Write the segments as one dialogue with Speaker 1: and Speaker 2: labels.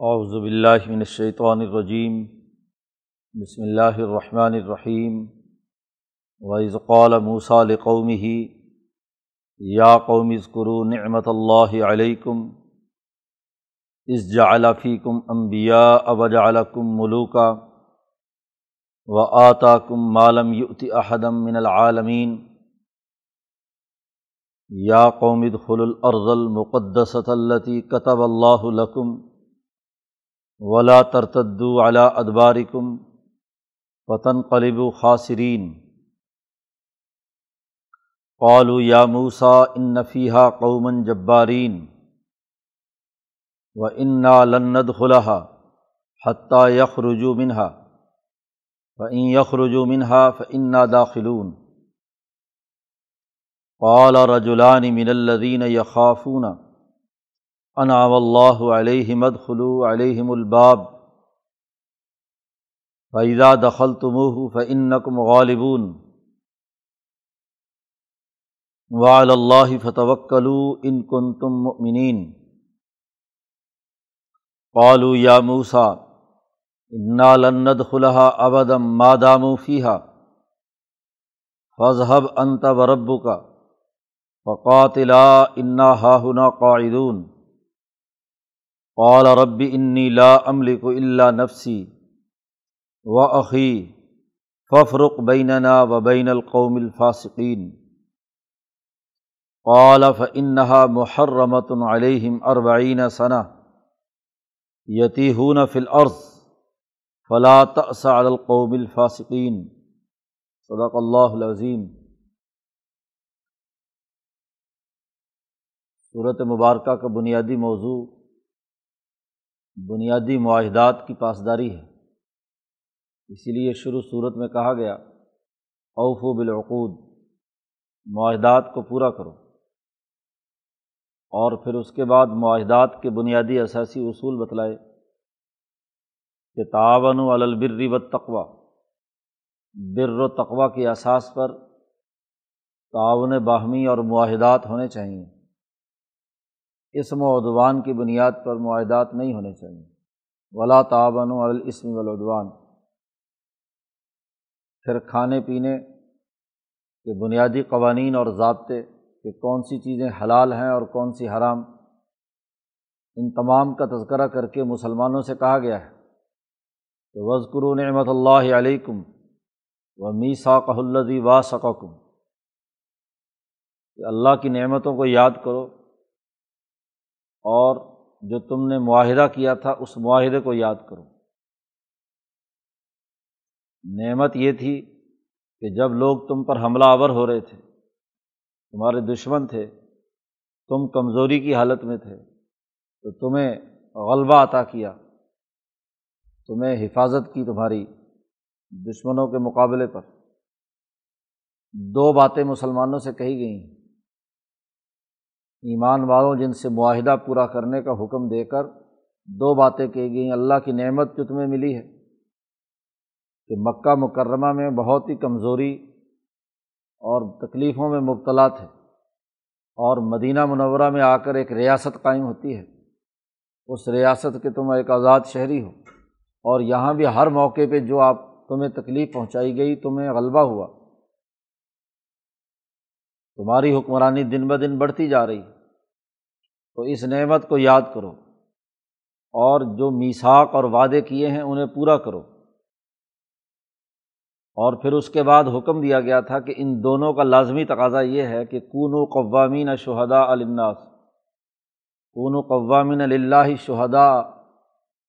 Speaker 1: اعوذ باللہ من الشیطان الرجیم، بسم اللہ الرحمن الرحیم، وَإِذْ قَالَ مُوسَىٰ لِقَوْمِهِ، یا قوم اذکروا نعمت اللہ علیکم، اذ جعل فیکم انبیاء وجعلکم ملوکا، وآتاکم ما لم یؤت احدا من العالمین۔ یا قوم ادخلوا الارض المقدسۃ التي كتب اللہ لکم ولا ترتدوا علی ادبارکم فتنقلبوا خاسرین قالوا یا موسا ان فیحہ قومن جبارین و انا لند خلحہ حتیٰ یخرجو منہا فعین یخرجو منہا فنا داخلون. قال رجلان من الذین یخافون انعم اللہ علیہم ادخلوا علیہم الباب فإذا دخلتموه فإنكم غالبون وعلى اللہ فتوکلوا ان کنتم مؤمنین قالوا یا موسیٰ انا لن ندخلها ابدا ما داموا فيها فاذهب انت وربك فقاتلا انا هاهنا قاعدون قال رب انی لا املك الا نفسی واخی ففرق بیننا وبین القوم الفاسقین قال فنحا محرمۃ علیہم اربعین ثنا یتی ہون فل عرض فلا تأسع القوم الفاسقین صدق اللہ العظیم صورت مبارکہ کا بنیادی موضوع بنیادی معاہدات کی پاسداری ہے۔ اسی لیے شروع صورت میں کہا گیا اوف و بالعقود، معاہدات کو پورا کرو۔ اور پھر اس کے بعد معاہدات کے بنیادی اثاثی اصول بتلائے کہ تعاون و البری و تقوا بر و تقوا کے اساس پر تعاون باہمی اور معاہدات ہونے چاہئیں۔ اسم و ادوان کی بنیاد پر معاہدات نہیں ہونے چاہئیں ولا تعاون و الاسم ولادوان پھر کھانے پینے کے بنیادی قوانین اور ضابطے کہ کون سی چیزیں حلال ہیں اور کون سی حرام۔ ان تمام کا تذکرہ کر کے مسلمانوں سے کہا گیا ہے کہ وزقر نعمت اللہ علیکم و میساک الدی وا کہ اللہ کی نعمتوں کو یاد کرو۔ اور جو تم نے معاہدہ کیا تھا، اس معاہدے کو یاد کرو۔ نعمت یہ تھی کہ جب لوگ تم پر حملہ آور ہو رہے تھے، تمہارے دشمن تھے، تم کمزوری کی حالت میں تھے، تو تمہیں غلبہ عطا کیا۔ تمہیں حفاظت کی تمہاری دشمنوں کے مقابلے پر۔ دو باتیں مسلمانوں سے کہی گئی ہیں ایمان والوں جن سے معاہدہ پورا کرنے کا حکم دے کر دو باتیں کہی گئیں، اللہ کی نعمت جو تمہیں ملی ہے۔ کہ مکہ مکرمہ میں بہت ہی کمزوری اور تکلیفوں میں مبتلا تھے اور مدینہ منورہ میں آ کر ایک ریاست قائم ہوتی ہے۔ اس ریاست کے تم ایک آزاد شہری ہو اور یہاں بھی ہر موقع پہ جو آپ تمہیں تکلیف پہنچائی گئی، تمہیں غلبہ ہوا۔ تمہاری حکمرانی دن بہ دن بڑھتی جا رہی تو اس نعمت کو یاد کرو اور جو میساک اور وعدے کیے ہیں انہیں پورا کرو۔ اور پھر اس کے بعد حکم دیا گیا تھا کہ ان دونوں کا لازمی تقاضا یہ ہے کہ کون و قوامین شہدا الناس کون و قوامین اللہ شہدا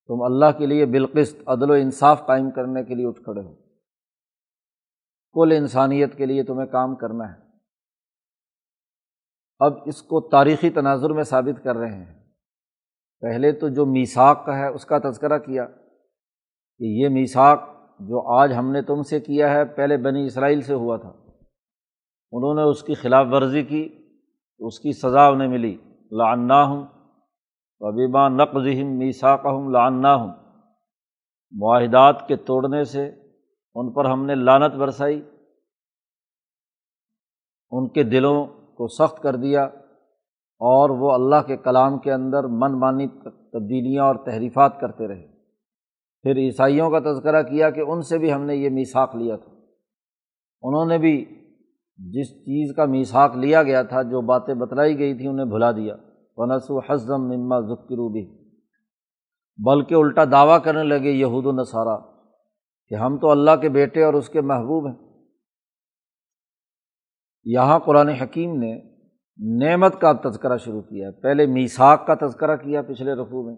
Speaker 1: تم اللہ کے لیے بالقست عدل و انصاف قائم کرنے کے لیے اٹھ کھڑے ہو۔ کل انسانیت کے لیے تمہیں کام کرنا ہے۔ اب اس کو تاریخی تناظر میں ثابت کر رہے ہیں۔ پہلے تو جو میساک کا ہے، اس کا تذکرہ کیا کہ یہ میساک جو آج ہم نے تم سے کیا ہے، پہلے بنی اسرائیل سے ہوا تھا۔ انہوں نے اس کی خلاف ورزی کی، اس کی سزا انہیں ملی۔ لانا ہوں وبیما نقظہم میساک ہوں لانا ہوں معاہدات کے توڑنے سے ان پر ہم نے لانت برسائی۔ ان کے دلوں کو سخت کر دیا اور وہ اللہ کے کلام کے اندر من مانی تبدیلیاں اور تحریفات کرتے رہے۔ پھر عیسائیوں کا تذکرہ کیا کہ ان سے بھی ہم نے یہ میساک لیا تھا۔ انہوں نے بھی جس چیز کا میساک لیا گیا تھا، جو باتیں بتلائی گئی تھیں، انہیں بھلا دیا۔ ونس و حضم مما ذکر بھی بلکہ الٹا دعویٰ کرنے لگے یہود و نصارہ کہ ہم تو اللہ کے بیٹے اور اس کے محبوب ہیں۔ یہاں قرآن حکیم نے نعمت کا تذکرہ شروع کیا پہلے میساک کا تذکرہ کیا پچھلے رفوع میں۔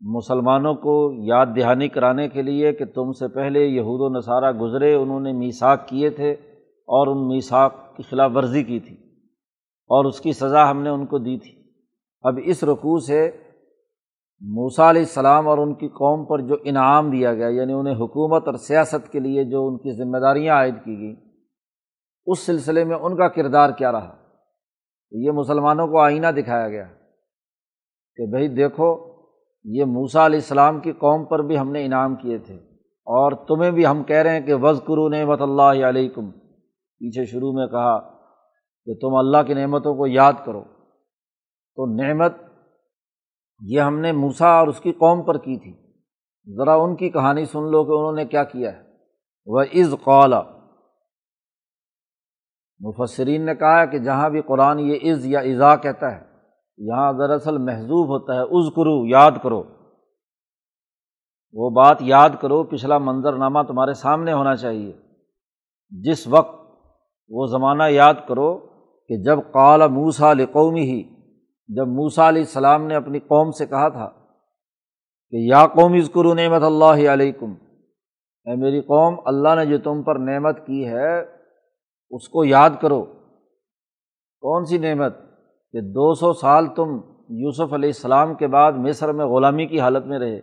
Speaker 1: مسلمانوں کو یاد دہانی کرانے کے لیے کہ تم سے پہلے یہود و نصارہ گزرے، انہوں نے میساک کیے تھے اور ان میساک کی خلاف ورزی کی تھی اور اس کی سزا ہم نے ان کو دی تھی۔ اب اس رقوع سے موسا علیہ السلام اور ان کی قوم پر جو انعام دیا گیا یعنی انہیں حکومت اور سیاست کے لیے جو ان کی ذمہ داریاں عائد کی گئیں اس سلسلے میں ان کا کردار کیا رہا؟ یہ مسلمانوں کو آئینہ دکھایا گیا کہ بھائی دیکھو، یہ موسا علیہ السلام کی قوم پر بھی ہم نے انعام کیے تھے اور تمہیں بھی ہم کہہ رہے ہیں کہ وز کرو نعمت اللہ علیکم۔ پیچھے شروع میں کہا کہ تم اللہ کی نعمتوں کو یاد کرو۔ تو نعمت یہ ہم نے موسا اور اس کی قوم پر کی تھی۔ ذرا ان کی کہانی سن لو کہ انہوں نے کیا کیا ہے۔ وہ عز قولا مفسرین نے کہا کہ جہاں بھی قرآن یہ عز یا اضا کہتا ہے، یہاں دراصل محضوب ہوتا ہے عز کرو یاد کرو۔ وہ بات یاد کرو، پچھلا منظر نامہ تمہارے سامنے ہونا چاہیے۔ جس وقت وہ زمانہ یاد کرو کہ جب قال موسا لقومی ہی جب موسا علیہ السلام نے اپنی قوم سے کہا تھا کہ یا قوم عزکر نعمت اللہ علیکم، اے میری قوم، اللہ نے جو تم پر نعمت کی ہے اس کو یاد کرو۔ کون سی نعمت کہ دو سو سال تم یوسف علیہ السلام کے بعد مصر میں غلامی کی حالت میں رہے۔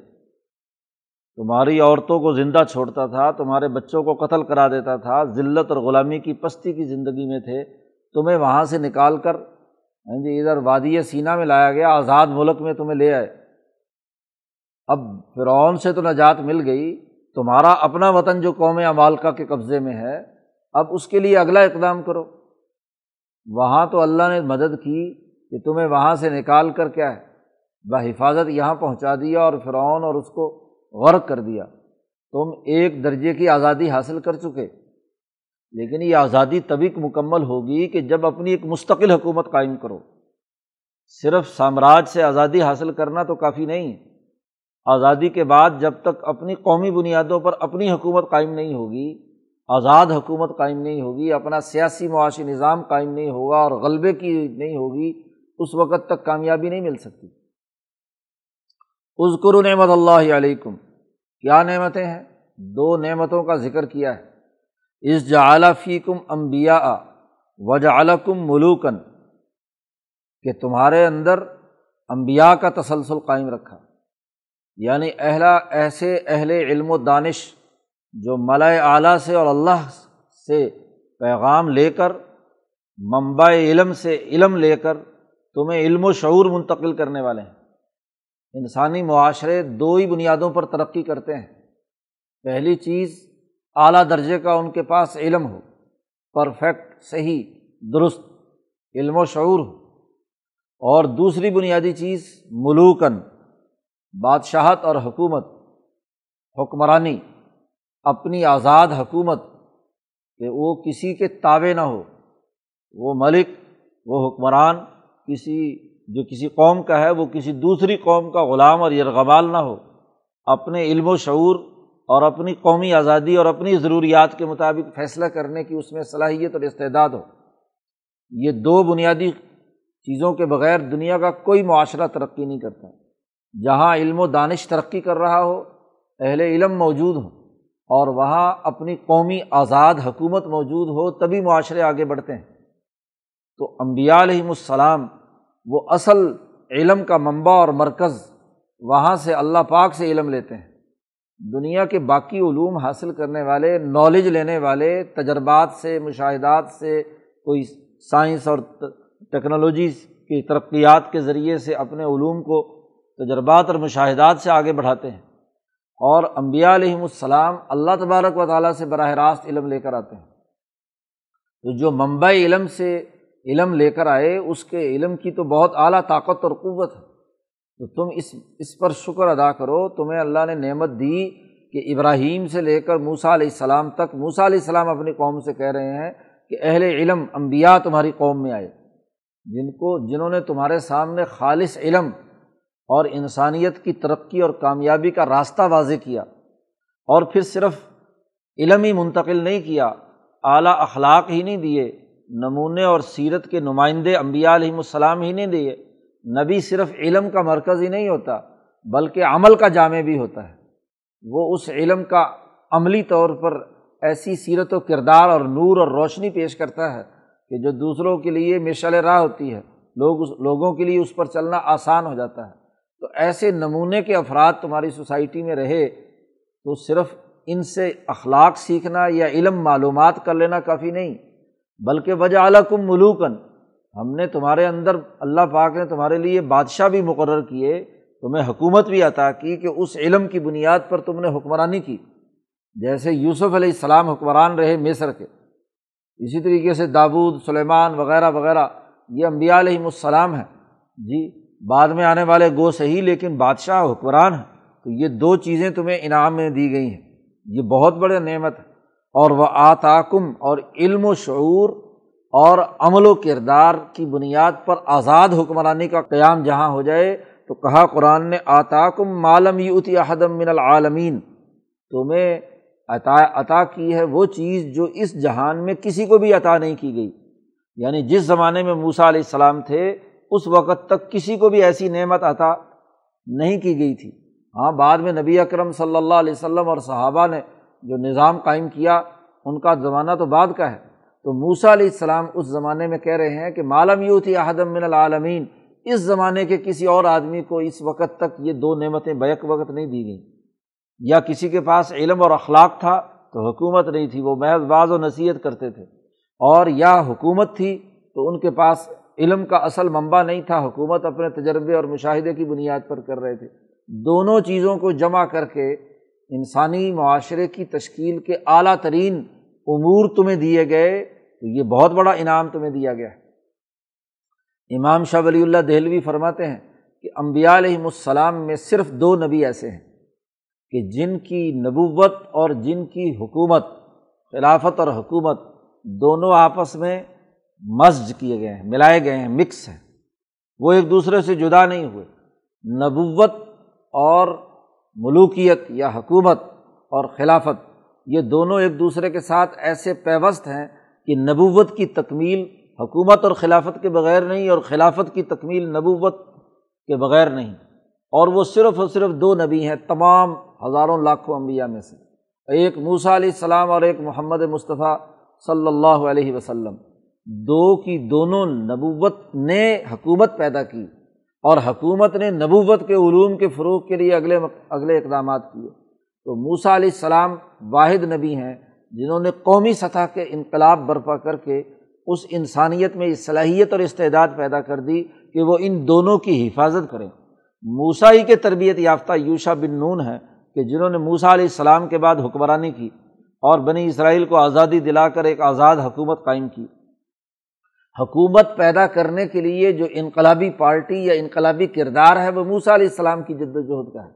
Speaker 1: تمہاری عورتوں کو زندہ چھوڑتا تھا، تمہارے بچوں کو قتل کرا دیتا تھا، ذلت اور غلامی کی پستی کی زندگی میں تھے۔ تمہیں وہاں سے نکال کر ہاں جی ادھر وادی سینا میں لایا گیا، آزاد ملک میں تمہیں لے آئے۔ اب فرعون سے تو نجات مل گئی، تمہارا اپنا وطن جو قوم امالکا کے قبضے میں ہے اب اس کے لیے اگلا اقدام کرو۔ وہاں تو اللہ نے مدد کی کہ تمہیں وہاں سے نکال کر کیا ہے۔ بحفاظت یہاں پہنچا دیا اور فرعون اور اس کو غرق کر دیا۔ تم ایک درجے کی آزادی حاصل کر چکے۔ لیکن یہ آزادی تبھی مکمل ہوگی کہ جب اپنی ایک مستقل حکومت قائم کرو۔ صرف سامراج سے آزادی حاصل کرنا تو کافی نہیں ہے۔ آزادی کے بعد جب تک اپنی قومی بنیادوں پر اپنی حکومت قائم نہیں ہوگی آزاد حکومت قائم نہیں ہوگی، اپنا سیاسی معاشی نظام قائم نہیں ہوگا اور غلبے کی نہیں ہوگی، اس وقت تک کامیابی نہیں مل سکتی۔ عزکر نعمت اللہ علیکم۔ کیا نعمتیں ہیں؟ دو نعمتوں کا ذکر کیا ہے۔ اس جعلی فیکم امبیا وجعلکم ملوکن کہ تمہارے اندر امبیا کا تسلسل قائم رکھا۔ یعنی اہلا، ایسے اہل علم و دانش جو ملائے اعلیٰ سے اور اللہ سے پیغام لے کر، منبع علم سے علم لے کر تمہیں علم و شعور منتقل کرنے والے ہیں۔ انسانی معاشرے دو ہی بنیادوں پر ترقی کرتے ہیں۔ پہلی چیز اعلیٰ درجے کا ان کے پاس علم ہو، پرفیکٹ، صحیح، درست، علم و شعور ہو۔ اور دوسری بنیادی چیز ملوکن، بادشاہت اور حکومت، حکمرانی۔ اپنی آزاد حکومت کہ وہ کسی کے تابع نہ ہو، وہ ملک، وہ حکمران کسی، جو کسی قوم کا ہے، وہ کسی دوسری قوم کا غلام اور یرغبال نہ ہو۔ اپنے علم و شعور اور اپنی قومی آزادی اور اپنی ضروریات کے مطابق فیصلہ کرنے کی اس میں صلاحیت اور استعداد ہو۔ یہ دو بنیادی چیزوں کے بغیر دنیا کا کوئی معاشرہ ترقی نہیں کرتا۔ جہاں علم و دانش ترقی کر رہا ہو، اہل علم موجود ہوں۔ اور وہاں اپنی قومی آزاد حکومت موجود ہو تبھی معاشرے آگے بڑھتے ہیں۔ تو امبیا علیہم السلام وہ اصل علم کا منبع اور مرکز وہاں سے اللہ پاک سے علم لیتے ہیں۔ دنیا کے باقی علوم حاصل کرنے والے نالج لینے والے، تجربات سے، مشاہدات سے، کوئی سائنس اور ٹیکنالوجی کی ترقیات کے ذریعے سے اپنے علوم کو تجربات اور مشاہدات سے آگے بڑھاتے ہیں۔ اور امبیا علیہم السلام اللہ تبارک و تعالیٰ سے براہ راست علم لے کر آتے ہیں۔ تو جو ممبئی علم سے علم لے کر آئے، اس کے علم کی تو بہت اعلیٰ طاقت اور قوت ہے۔ تو تم اس اس پر شکر ادا کرو، تمہیں اللہ نے نعمت دی کہ ابراہیم سے لے کر موسا علیہ السلام تک موسا علیہ السلام اپنی قوم سے کہہ رہے ہیں کہ اہل علم امبیا تمہاری قوم میں آئے۔ جن کو، جنہوں نے تمہارے سامنے خالص علم اور انسانیت کی ترقی اور کامیابی کا راستہ واضح کیا اور پھر صرف علم ہی منتقل نہیں کیا، اعلیٰ اخلاق ہی نہیں دیے، نمونے اور سیرت کے نمائندے امبیا علیہم السلام ہی نہیں دیے۔ نبی صرف علم کا مرکز ہی نہیں ہوتا، بلکہ عمل کا جامع بھی ہوتا ہے۔ وہ اس علم کا عملی طور پر ایسی سیرت و کردار اور نور اور روشنی پیش کرتا ہے کہ جو دوسروں کے لیے مشعل راہ ہوتی ہے۔ لوگ اس، لوگوں کے لیے اس پر چلنا آسان ہو جاتا ہے۔ تو ایسے نمونے کے افراد تمہاری سوسائٹی میں رہے تو صرف ان سے اخلاق سیکھنا یا علم معلومات کر لینا کافی نہیں، بلکہ وجہ اعلیٰ کم ملوکن، ہم نے تمہارے اندر اللہ پاک نے تمہارے لیے بادشاہ بھی مقرر کیے، تمہیں حکومت بھی عطا کی کہ اس علم کی بنیاد پر تم نے حکمرانی کی۔ جیسے یوسف علیہ السلام حکمران رہے مصر کے۔ اسی طریقے سے دابود سلیمان وغیرہ وغیرہ، یہ امبیا علیہم السلام ہیں۔ جی بعد میں آنے والے گو صحیح لیکن بادشاہ حکمران ہیں، تو یہ دو چیزیں تمہیں انعام میں دی گئی ہیں۔ یہ بہت بڑے نعمت ہے اور وہ آتاکم اور علم و شعور، اور عمل و کردار کی بنیاد پر آزاد حکمرانی کا قیام جہاں ہو جائے، تو کہا قرآن نے، آتاکم معلوم یوتی احدم من العالمین۔ تمہیں عطا عطا کی ہے وہ چیز جو اس جہان میں کسی کو بھی عطا نہیں کی گئی۔ یعنی جس زمانے میں موسا علیہ السلام تھے اس وقت تک کسی کو بھی ایسی نعمت عطا نہیں کی گئی تھی۔ ہاں بعد میں نبی اکرم صلی اللہ علیہ وسلم اور صحابہ نے جو نظام قائم کیا، ان کا زمانہ تو بعد کا ہے۔ تو موسا علیہ السلام اس زمانے میں کہہ رہے ہیں کہ معلوم یو تھی احدم من العالمین، اس زمانے کے کسی اور آدمی کو اس وقت تک یہ دو نعمتیں بیک وقت نہیں دی گئیں۔ یا کسی کے پاس علم اور اخلاق تھا تو حکومت نہیں تھی، وہ محض بعض و نصیحت کرتے تھے۔ اور یا حکومت تھی تو ان کے پاس علم کا اصل منبع نہیں تھا، حکومت اپنے تجربے اور مشاہدے کی بنیاد پر کر رہے تھے۔ دونوں چیزوں کو جمع کر کے انسانی معاشرے کی تشکیل کے اعلیٰ ترین امور تمہیں دیے گئے، تو یہ بہت بڑا انعام تمہیں دیا گیا ہے۔ امام شاہ ولی اللہ دہلوی فرماتے ہیں کہ امبیا علیہم السلام میں صرف دو نبی ایسے ہیں کہ جن کی نبوت اور جن کی حکومت، خلافت اور حکومت دونوں آپس میں مسج کیے گئے ہیں، ملائے گئے ہیں مکس ہیں۔ وہ ایک دوسرے سے جدا نہیں ہوئے۔ نبوت اور ملوکیت یا حکومت اور خلافت، یہ دونوں ایک دوسرے کے ساتھ ایسے پیوست ہیں کہ نبوت کی تکمیل حکومت اور خلافت کے بغیر نہیں اور خلافت کی تکمیل نبوت کے بغیر نہیں۔ اور وہ صرف اور صرف دو نبی ہیں، تمام ہزاروں لاکھوں انبیاء میں سے۔ ایک موسا علیہ السلام اور ایک محمد مصطفیٰ صلی اللہ علیہ وسلم۔ دو کی دونوں نبوت نے حکومت پیدا کی اور حکومت نے نبوت کے علوم کے فروغ کے لیے اگلے اگلے اقدامات کیے۔ تو موسا علیہ السلام واحد نبی ہیں جنہوں نے قومی سطح کے انقلاب برپا کر کے اس انسانیت میں صلاحیت اور استعداد پیدا کر دی کہ وہ ان دونوں کی حفاظت کریں۔ موسائی کے تربیت یافتہ یوشا بن نون ہیں کہ جنہوں نے موسا علیہ السلام کے بعد حکمرانی کی اور بنی اسرائیل کو آزادی دلا کر ایک آزاد حکومت قائم کی۔ حکومت پیدا کرنے کے لیے جو انقلابی پارٹی یا انقلابی کردار ہے وہ موسا علیہ السلام کی جد وجہد کا ہے۔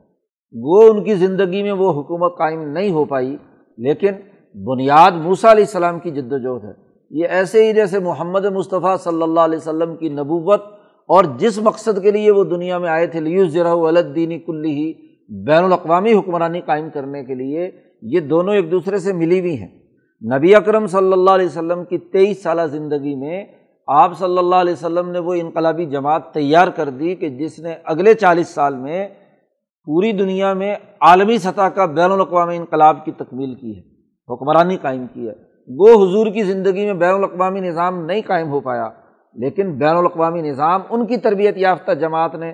Speaker 1: وہ ان کی زندگی میں وہ حکومت قائم نہیں ہو پائی، لیکن بنیاد موسا علیہ السلام کی جد وجہد ہے۔ یہ ایسے ہی جیسے محمد مصطفیٰ صلی اللہ علیہ وسلم کی نبوت اور جس مقصد کے لیے وہ دنیا میں آئے تھے لیو ذرا الدینی کلی ہی بین الاقوامی حکمرانی قائم کرنے کے لیے یہ دونوں ایک دوسرے سے ملی ہوئی ہیں۔ نبی اکرم صلی اللہ علیہ وسلم کی تیئیس سالہ زندگی میں آپ صلی اللہ علیہ وسلم نے وہ انقلابی جماعت تیار کر دی کہ جس نے اگلے چالیس سال میں پوری دنیا میں عالمی سطح کا بین الاقوامی انقلاب کی تکمیل کی ہے، حکمرانی قائم کی ہے۔ وہ حضور کی زندگی میں بین الاقوامی نظام نہیں قائم ہو پایا، لیکن بین الاقوامی نظام ان کی تربیت یافتہ جماعت نے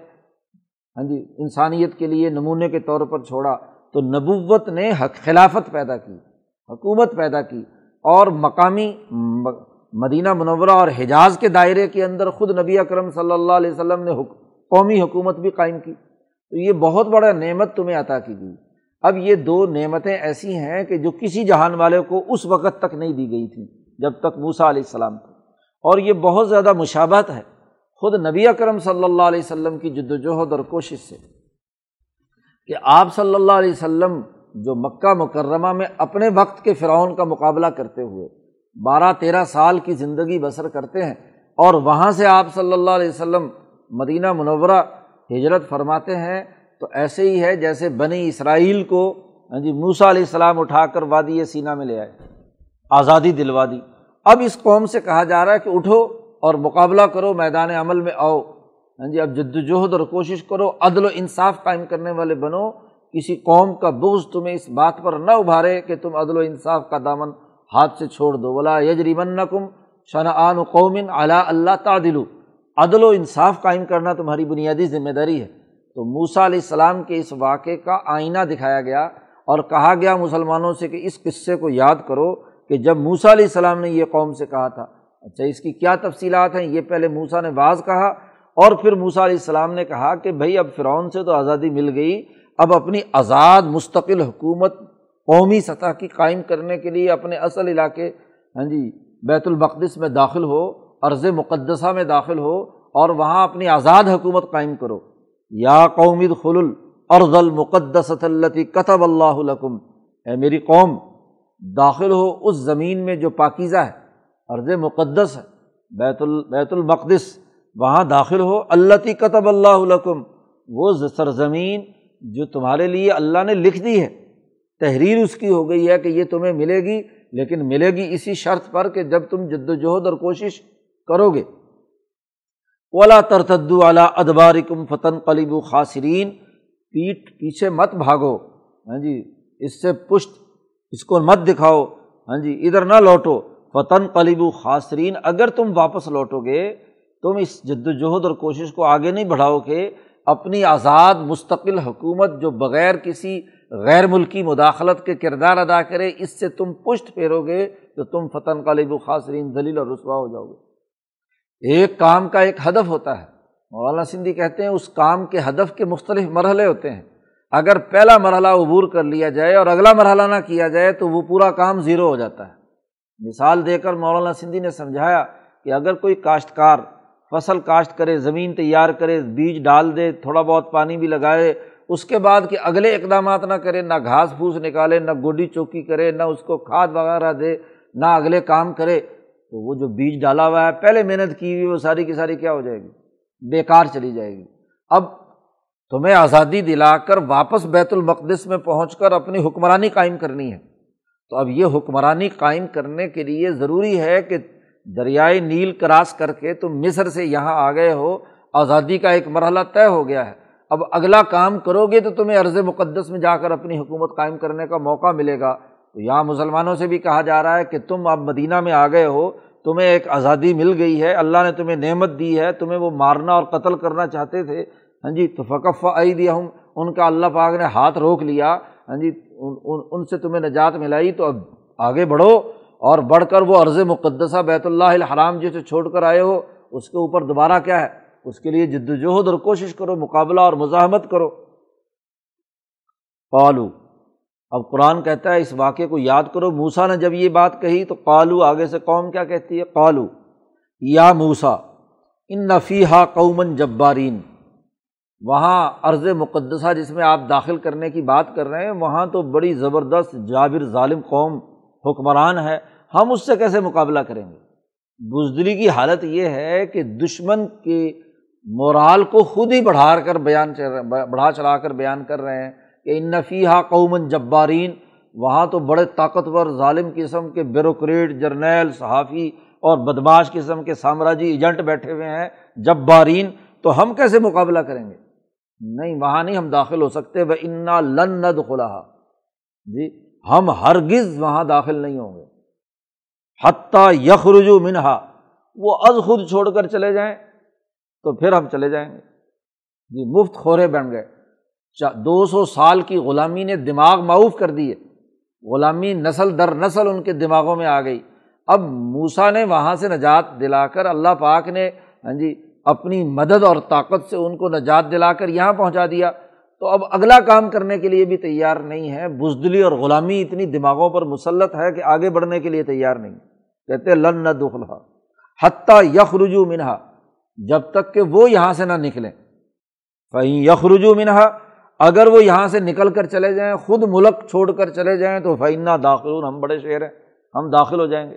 Speaker 1: ہاں جی انسانیت کے لیے نمونے کے طور پر چھوڑا تو نبوت نے حق خلافت پیدا کی، حکومت پیدا کی اور مقامی مدینہ منورہ اور حجاز کے دائرے کے اندر خود نبی اکرم صلی اللہ علیہ وسلم نے قومی حکومت بھی قائم کی۔ تو یہ بہت بڑا نعمت تمہیں عطا کی گئی۔ اب یہ دو نعمتیں ایسی ہیں کہ جو کسی جہان والے کو اس وقت تک نہیں دی گئی تھیں، جب تک موسا علیہ السلام تھے۔ اور یہ بہت زیادہ مشابت ہے خود نبی اکرم صلی اللہ علیہ وسلم کی جد وجہد اور کوشش سے کہ آپ صلی اللہ علیہ وسلم جو مکہ مکرمہ میں اپنے وقت کے فرعون کا مقابلہ کرتے ہوئے بارہ تیرہ سال کی زندگی بسر کرتے ہیں اور وہاں سے آپ صلی اللہ علیہ وسلم مدینہ منورہ ہجرت فرماتے ہیں تو ایسے ہی ہے جیسے بنی اسرائیل کو ہاں جی موسا علیہ السلام اٹھا کر وادی سینا میں لے آئے، آزادی دلوا دی۔ اب اس قوم سے کہا جا رہا ہے کہ اٹھو اور مقابلہ کرو، میدان عمل میں آؤ۔ ہاں جی اب جد وجہد اور کوشش کرو، عدل و انصاف قائم کرنے والے بنو۔ کسی قوم کا بغض تمہیں اس بات پر نہ ابھارے کہ تم عدل و انصاف کا دامن ہاتھ سے چھوڑ دو۔ بلا یجری من کم شنعان قومن اعلیٰ اللہ تعدل عدل و انصاف قائم کرنا تمہاری بنیادی ذمہ داری ہے۔ تو موسا علیہ السلام کے اس واقعے کا آئینہ دکھایا گیا اور کہا گیا مسلمانوں سے کہ اس قصے کو یاد کرو کہ جب موسا علیہ السلام نے یہ قوم سے کہا تھا۔ اچھا اس کی کیا تفصیلات ہیں؟ یہ پہلے موسا نے بعض کہا اور پھر موسا علیہ السلام نے کہا کہ بھائی، اب فرعون سے تو آزادی مل گئی۔ اب اپنی آزاد، مستقل حکومت قومی سطح کی قائم کرنے کے لیے اپنے اصل علاقے ہاں جی بیت المقدس میں داخل ہو، عرض مقدسہ میں داخل ہو اور وہاں اپنی آزاد حکومت قائم کرو۔ یا قومد خل العرض المقدس التی کتب اللہ علکم اے میری قوم، داخل ہو اس زمین میں جو پاکیزہ ہے، عرض مقدس ہے، بیت ال، بیت المقدس۔ وہاں داخل ہو اللہ کتب اللہ علکم وہ سرزمین جو تمہارے لیے اللہ نے لکھ دی ہے۔ تحریر اس کی ہو گئی ہے کہ یہ تمہیں ملے گی، لیکن ملے گی اسی شرط پر کہ جب تم جد وجہد اور کوشش کرو گے۔ اولا ترتد اعلیٰ ادبار کم فتن قلیب و خاصرین پیٹ پیچھے مت بھاگو۔ ہاں جی اس سے پشت، اس کو مت دکھاؤ۔ ہاں جی ادھر نہ لوٹو۔ فتن قلیب و خاصرین اگر تم واپس لوٹو گے، تم اس جد وجہد اور کوشش کو آگے نہیں بڑھاؤ گے۔ اپنی آزاد، مستقل حکومت جو بغیر کسی غیر ملکی مداخلت کے کردار ادا کرے، اس سے تم پشت پھیرو گے تو تم فتن قالب و خاصرین ذلیل اور رسوا ہو جاؤ گے ایک کام کا ایک ہدف ہوتا ہے۔ مولانا سندھی کہتے ہیں، اس کام کے ہدف کے مختلف مرحلے ہوتے ہیں۔ اگر پہلا مرحلہ عبور کر لیا جائے اور اگلا مرحلہ نہ کیا جائے تو وہ پورا کام زیرو ہو جاتا ہے۔ مثال دے کر مولانا سندھی نے سمجھایا کہ اگر کوئی کاشتکار فصل کاشت کرے، زمین تیار کرے، بیج ڈال دے، تھوڑا بہت پانی بھی لگائے اس کے بعد کہ اگلے اقدامات نہ کرے، نہ گھاس پھوس نکالے، نہ گوڈی چوکی کرے، نہ اس کو کھاد وغیرہ دے، نہ اگلے کام کرے، تو وہ جو بیج ڈالا ہوا ہے، پہلے محنت کی ہوئی، وہ ساری کی ساری کیا ہو جائے گی؟ بیکار چلی جائے گی۔ اب تمہیں آزادی دلا کر واپس بیت المقدس میں پہنچ کر اپنی حکمرانی قائم کرنی ہے۔ تو اب یہ حکمرانی قائم کرنے کے لیے ضروری ہے کہ دریائے نیل کراس کر کے تم مصر سے یہاں آ گئے ہو۔ آزادی کا ایک مرحلہ طے ہو گیا ہے۔ اب اگلا کام کرو گے تو تمہیں عرض مقدس میں جا کر اپنی حکومت قائم کرنے کا موقع ملے گا۔ تو یہاں مسلمانوں سے بھی کہا جا رہا ہے کہ تم اب مدینہ میں آ گئے ہو، تمہیں ایک آزادی مل گئی ہے، اللہ نے تمہیں نعمت دی ہے، تمہیں وہ مارنا اور قتل کرنا چاہتے تھے۔ ہاں جی تو فقف آئی دیا ہوں ان کا اللہ پاک نے ہاتھ روک لیا۔ ہاں جی ان سے تمہیں نجات ملائی۔ تو اب آگے بڑھو اور بڑھ کر وہ عرض مقدسہ بیت اللہ الحرام جسے چھوڑ کر آئے ہو، اس کے اوپر دوبارہ کیا ہے؟ اس کے لیے جد وجہد اور کوشش کرو، مقابلہ اور مزاحمت کرو۔ قالو، اب قرآن کہتا ہے، اس واقعے کو یاد کرو۔ موسا نے جب یہ بات کہی تو قالو، آگے سے قوم کیا کہتی ہے؟ قالو، یا موسا ان نفیحہ قومن جبارین۔ وہاں عرض مقدسہ جس میں آپ داخل کرنے کی بات کر رہے ہیں، وہاں تو بڑی زبردست جابر ظالم قوم حکمران ہے۔ ہم اس سے کیسے مقابلہ کریں گے؟ بزدلی کی حالت یہ ہے کہ دشمن کے مورال کو خود ہی بڑھا کر بیان بڑھا چڑھا کر بیان کر رہے ہیں کہ ان نفیحہ قومن جبارین، وہاں تو بڑے طاقتور ظالم قسم کے بیوروکریٹ جرنیل، صحافی اور بدماش قسم کے سامراجی ایجنٹ بیٹھے ہوئے ہیں، جبارین، تو ہم کیسے مقابلہ کریں گے؟ نہیں، وہاں نہیں ہم داخل ہو سکتے، وہ انا لن ند جی ہم ہرگز وہاں داخل نہیں ہوں گے۔ حتیٰ یخرجو منہا، وہ از خود چھوڑ کر چلے جائیں۔ تو پھر ہم چلے جائیں گے۔ جی مفت خورے بن گئے۔ دو سو سال کی غلامی نے دماغ معاف کر دیے۔ غلامی نسل در نسل ان کے دماغوں میں آ گئی۔ اب موسا نے وہاں سے نجات دلا کر اللہ پاک نے ہاں جی اپنی مدد اور طاقت سے ان کو نجات دلا کر یہاں پہنچا دیا۔ تو اب اگلا کام کرنے کے لیے بھی تیار نہیں ہے۔ بزدلی اور غلامی اتنی دماغوں پر مسلط ہے کہ آگے بڑھنے کے لیے تیار نہیں۔ کہتے لن نہ دخلا حتیٰ یخ رجو منہا۔ جب تک کہ وہ یہاں سے نہ نکلیں۔ فعین یخرجو منہا اگر وہ یہاں سے نکل کر چلے جائیں، خود ملک چھوڑ کر چلے جائیں، تو فعینہ داخل ہم بڑے شعر ہیں، ہم داخل ہو جائیں گے۔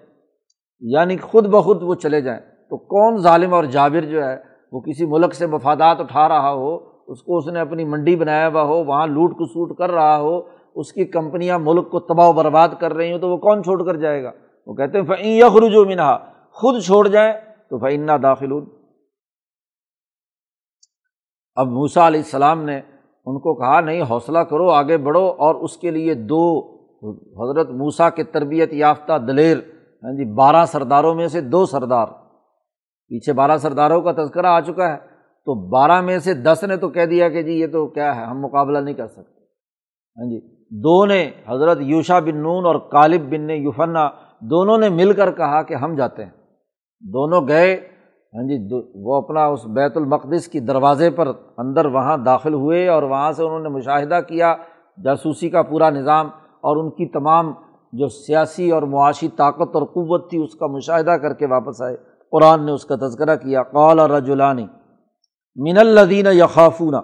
Speaker 1: یعنی خود بخود وہ چلے جائیں۔ تو کون ظالم اور جابر جو ہے، وہ کسی ملک سے مفادات اٹھا رہا ہو، اس کو اس نے اپنی منڈی بنایا ہوا ہو، وہاں لوٹ کسوٹ کر رہا ہو، اس کی کمپنیاں ملک کو تباہ و برباد کر رہی ہوں، تو وہ کون چھوڑ کر جائے گا؟ وہ کہتے ہیں فعین یخرج و منہا خود چھوڑ جائیں، تو فعینہ داخل اب موسا علیہ السلام نے ان کو کہا، نہیں، حوصلہ کرو، آگے بڑھو اور اس کے لیے دو حضرت موسا کے تربیت یافتہ دلیر ہاں جی بارہ سرداروں میں سے دو سردار۔ پیچھے بارہ سرداروں کا تذکرہ آ چکا ہے، تو بارہ میں سے دس نے تو کہہ دیا کہ جی یہ تو کیا ہے، ہم مقابلہ نہیں کر سکتے۔ ہاں جی دو نے حضرت یوشا بن نون اور کالب بن یوفنا دونوں نے مل کر کہا کہ ہم جاتے ہیں۔ دونوں گئے ہاں جی وہ اپنا اس بیت المقدس کی دروازے پر اندر وہاں داخل ہوئے اور وہاں سے انہوں نے مشاہدہ کیا، جاسوسی کا پورا نظام اور ان کی تمام جو سیاسی اور معاشی طاقت اور قوت تھی، اس کا مشاہدہ کر کے واپس آئے۔ قرآن نے اس کا تذکرہ کیا۔ قال رجولانی من الدین یقافون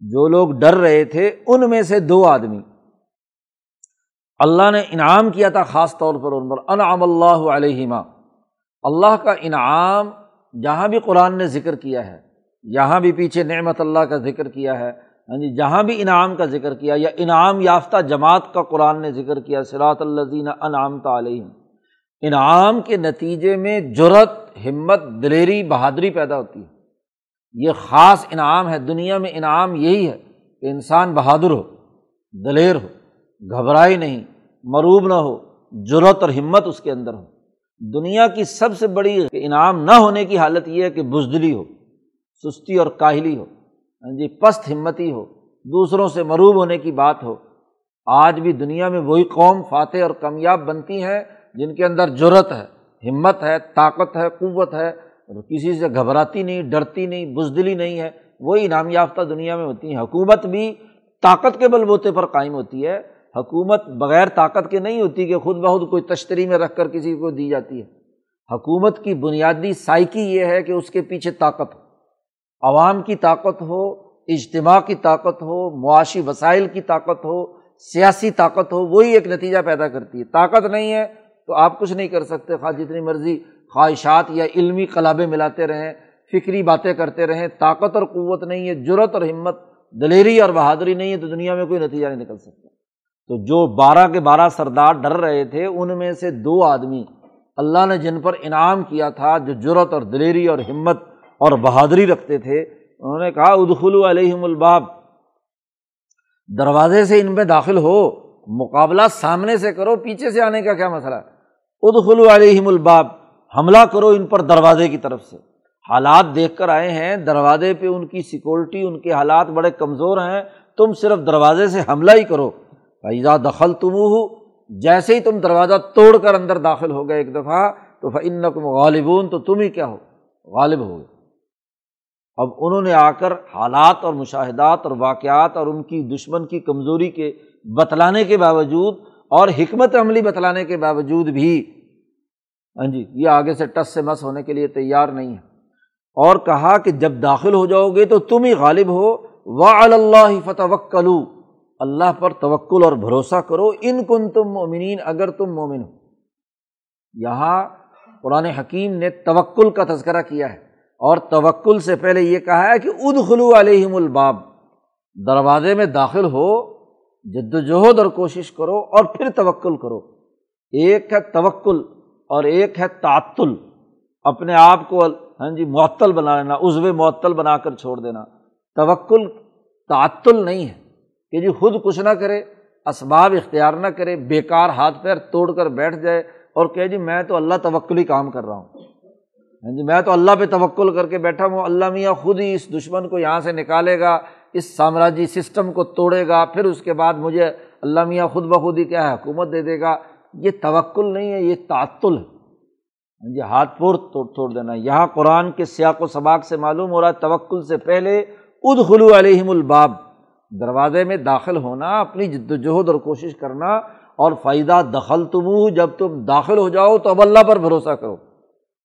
Speaker 1: جو لوگ ڈر رہے تھے، ان میں سے دو آدمی۔ اللہ نے انعام کیا تھا خاص طور پر ان پر انعام اللہ علیہما۔ اللہ کا انعام جہاں بھی قرآن نے ذکر کیا ہے، یہاں بھی پیچھے نعمت اللہ کا ذکر کیا ہے ہاں جی جہاں بھی انعام کا ذکر کیا یا انعام یافتہ جماعت کا قرآن نے ذکر کیا سراۃ الزین انعام تعلیم انعام کے نتیجے میں جرت ہمت، دلیری، بہادری پیدا ہوتی ہے۔ یہ خاص انعام ہے، دنیا میں انعام یہی ہے کہ انسان بہادر ہو، دلیر ہو، گھبرائی نہیں، مروب نہ ہو جرت اور ہمت اس کے اندر ہو۔ دنیا کی سب سے بڑی انعام نہ ہونے کی حالت یہ ہے کہ بزدلی ہو، سستی اور کاہلی ہو ہاں جی پست ہمتی ہو، دوسروں سے مروب ہونے کی بات ہو۔ آج بھی دنیا میں وہی قوم فاتح اور کامیاب بنتی ہیں جن کے اندر جرت ہے، ہمت ہے، طاقت ہے، قوت ہے، اور کسی سے گھبراتی نہیں، ڈرتی نہیں، بزدلی نہیں ہے۔ وہی انعام یافتہ دنیا میں ہوتی ہیں۔ حکومت بھی طاقت کے بل بوتے پر قائم ہوتی ہے۔ حکومت بغیر طاقت کے نہیں ہوتی کہ خود بخود کوئی تشتری میں رکھ کر کسی کو دی جاتی ہے۔ حکومت کی بنیادی سائیکی یہ ہے کہ اس کے پیچھے طاقت ہو۔ عوام کی طاقت ہو، اجتماع کی طاقت ہو، معاشی وسائل کی طاقت ہو، سیاسی طاقت ہو، وہی ایک نتیجہ پیدا کرتی ہے۔ طاقت نہیں ہے تو آپ کچھ نہیں کر سکتے۔ خواہ جتنی مرضی خواہشات یا علمی کلابیں ملاتے رہیں، فکری باتیں کرتے رہیں، طاقت اور قوت نہیں ہے جرت اور ہمت، دلیری اور بہادری نہیں ہے تو دنیا میں کوئی نتیجہ نہیں نکل سکتا۔ تو جو بارہ کے بارہ سردار ڈر رہے تھے، ان میں سے دو آدمی اللہ نے جن پر انعام کیا تھا، جو جرت اور دلیری اور ہمت اور بہادری رکھتے تھے، انہوں نے کہا ادخلو علیہم الباب دروازے سے ان میں داخل ہو، مقابلہ سامنے سے کرو، پیچھے سے آنے کا کیا مسئلہ ہے؟ ادخلو علیہم الباب، حملہ کرو ان پر دروازے کی طرف سے۔ حالات دیکھ کر آئے ہیں، دروازے پہ ان کی سیکورٹی ان کے حالات بڑے کمزور ہیں، تم صرف دروازے سے حملہ ہی کرو۔ فیضا دخل تم ہو جیسے ہی تم دروازہ توڑ کر اندر داخل ہو گئے ایک دفعہ، تو فن غالبون، تو تم ہی کیا ہو؟ غالب ہو گئے۔ اب انہوں نے آ کر حالات اور مشاہدات اور واقعات اور ان کی دشمن کی کمزوری کے بتلانے کے باوجود اور حکمت عملی بتلانے کے باوجود بھی ہاں جی یہ آگے سے ٹس سے مس ہونے کے لیے تیار نہیں ہے اور کہا کہ جب داخل ہو جاؤ گے تو تم ہی غالب ہو۔ و اللہ فتح وکلو اللہ پر توکل اور بھروسہ کرو، ان کن تم مومنین اگر تم مومن ہو۔ یہاں قرآن حکیم نے توکل کا تذکرہ کیا ہے۔ اور توکل سے پہلے یہ کہا ہے کہ اد خلو علیہم الباب، دروازے میں داخل ہو جد وجہد اور کوشش کرو اور پھر توکل کرو۔ ایک ہے توکل اور ایک ہے تعطل۔ اپنے آپ کو ہاں جی معطل بنا لینا عزو معطل بنا کر چھوڑ دینا۔ توکل، تعطل نہیں ہے۔ کہ جی خود کچھ نہ کرے، اسباب اختیار نہ کرے، بیکار ہاتھ پیر توڑ کر بیٹھ جائے اور کہ جی میں تو اللہ توکلی کام کر رہا ہوں۔ ہاں جی میں تو اللہ پہ توکل کر کے بیٹھا ہوں، اللہ میاں خود ہی اس دشمن کو یہاں سے نکالے گا، اس سامراجی سسٹم کو توڑے گا، پھر اس کے بعد مجھے اللہ میاں خود بخود ہی کیا ہے، حکومت دے دے گا۔ یہ توکل نہیں ہے، یہ تعطل ہے۔ ہاں جی ہاتھ پور توڑ توڑ دینا۔ یہاں قرآن کے سیاق و سباق سے معلوم ہو رہا ہے، توکل سے پہلے اد خلو علیہم الباب۔ دروازے میں داخل ہونا، اپنی جد وجہد اور کوشش کرنا، اور فائدہ دخل تم جب تم داخل ہو جاؤ تو اب اللہ پر بھروسہ کرو۔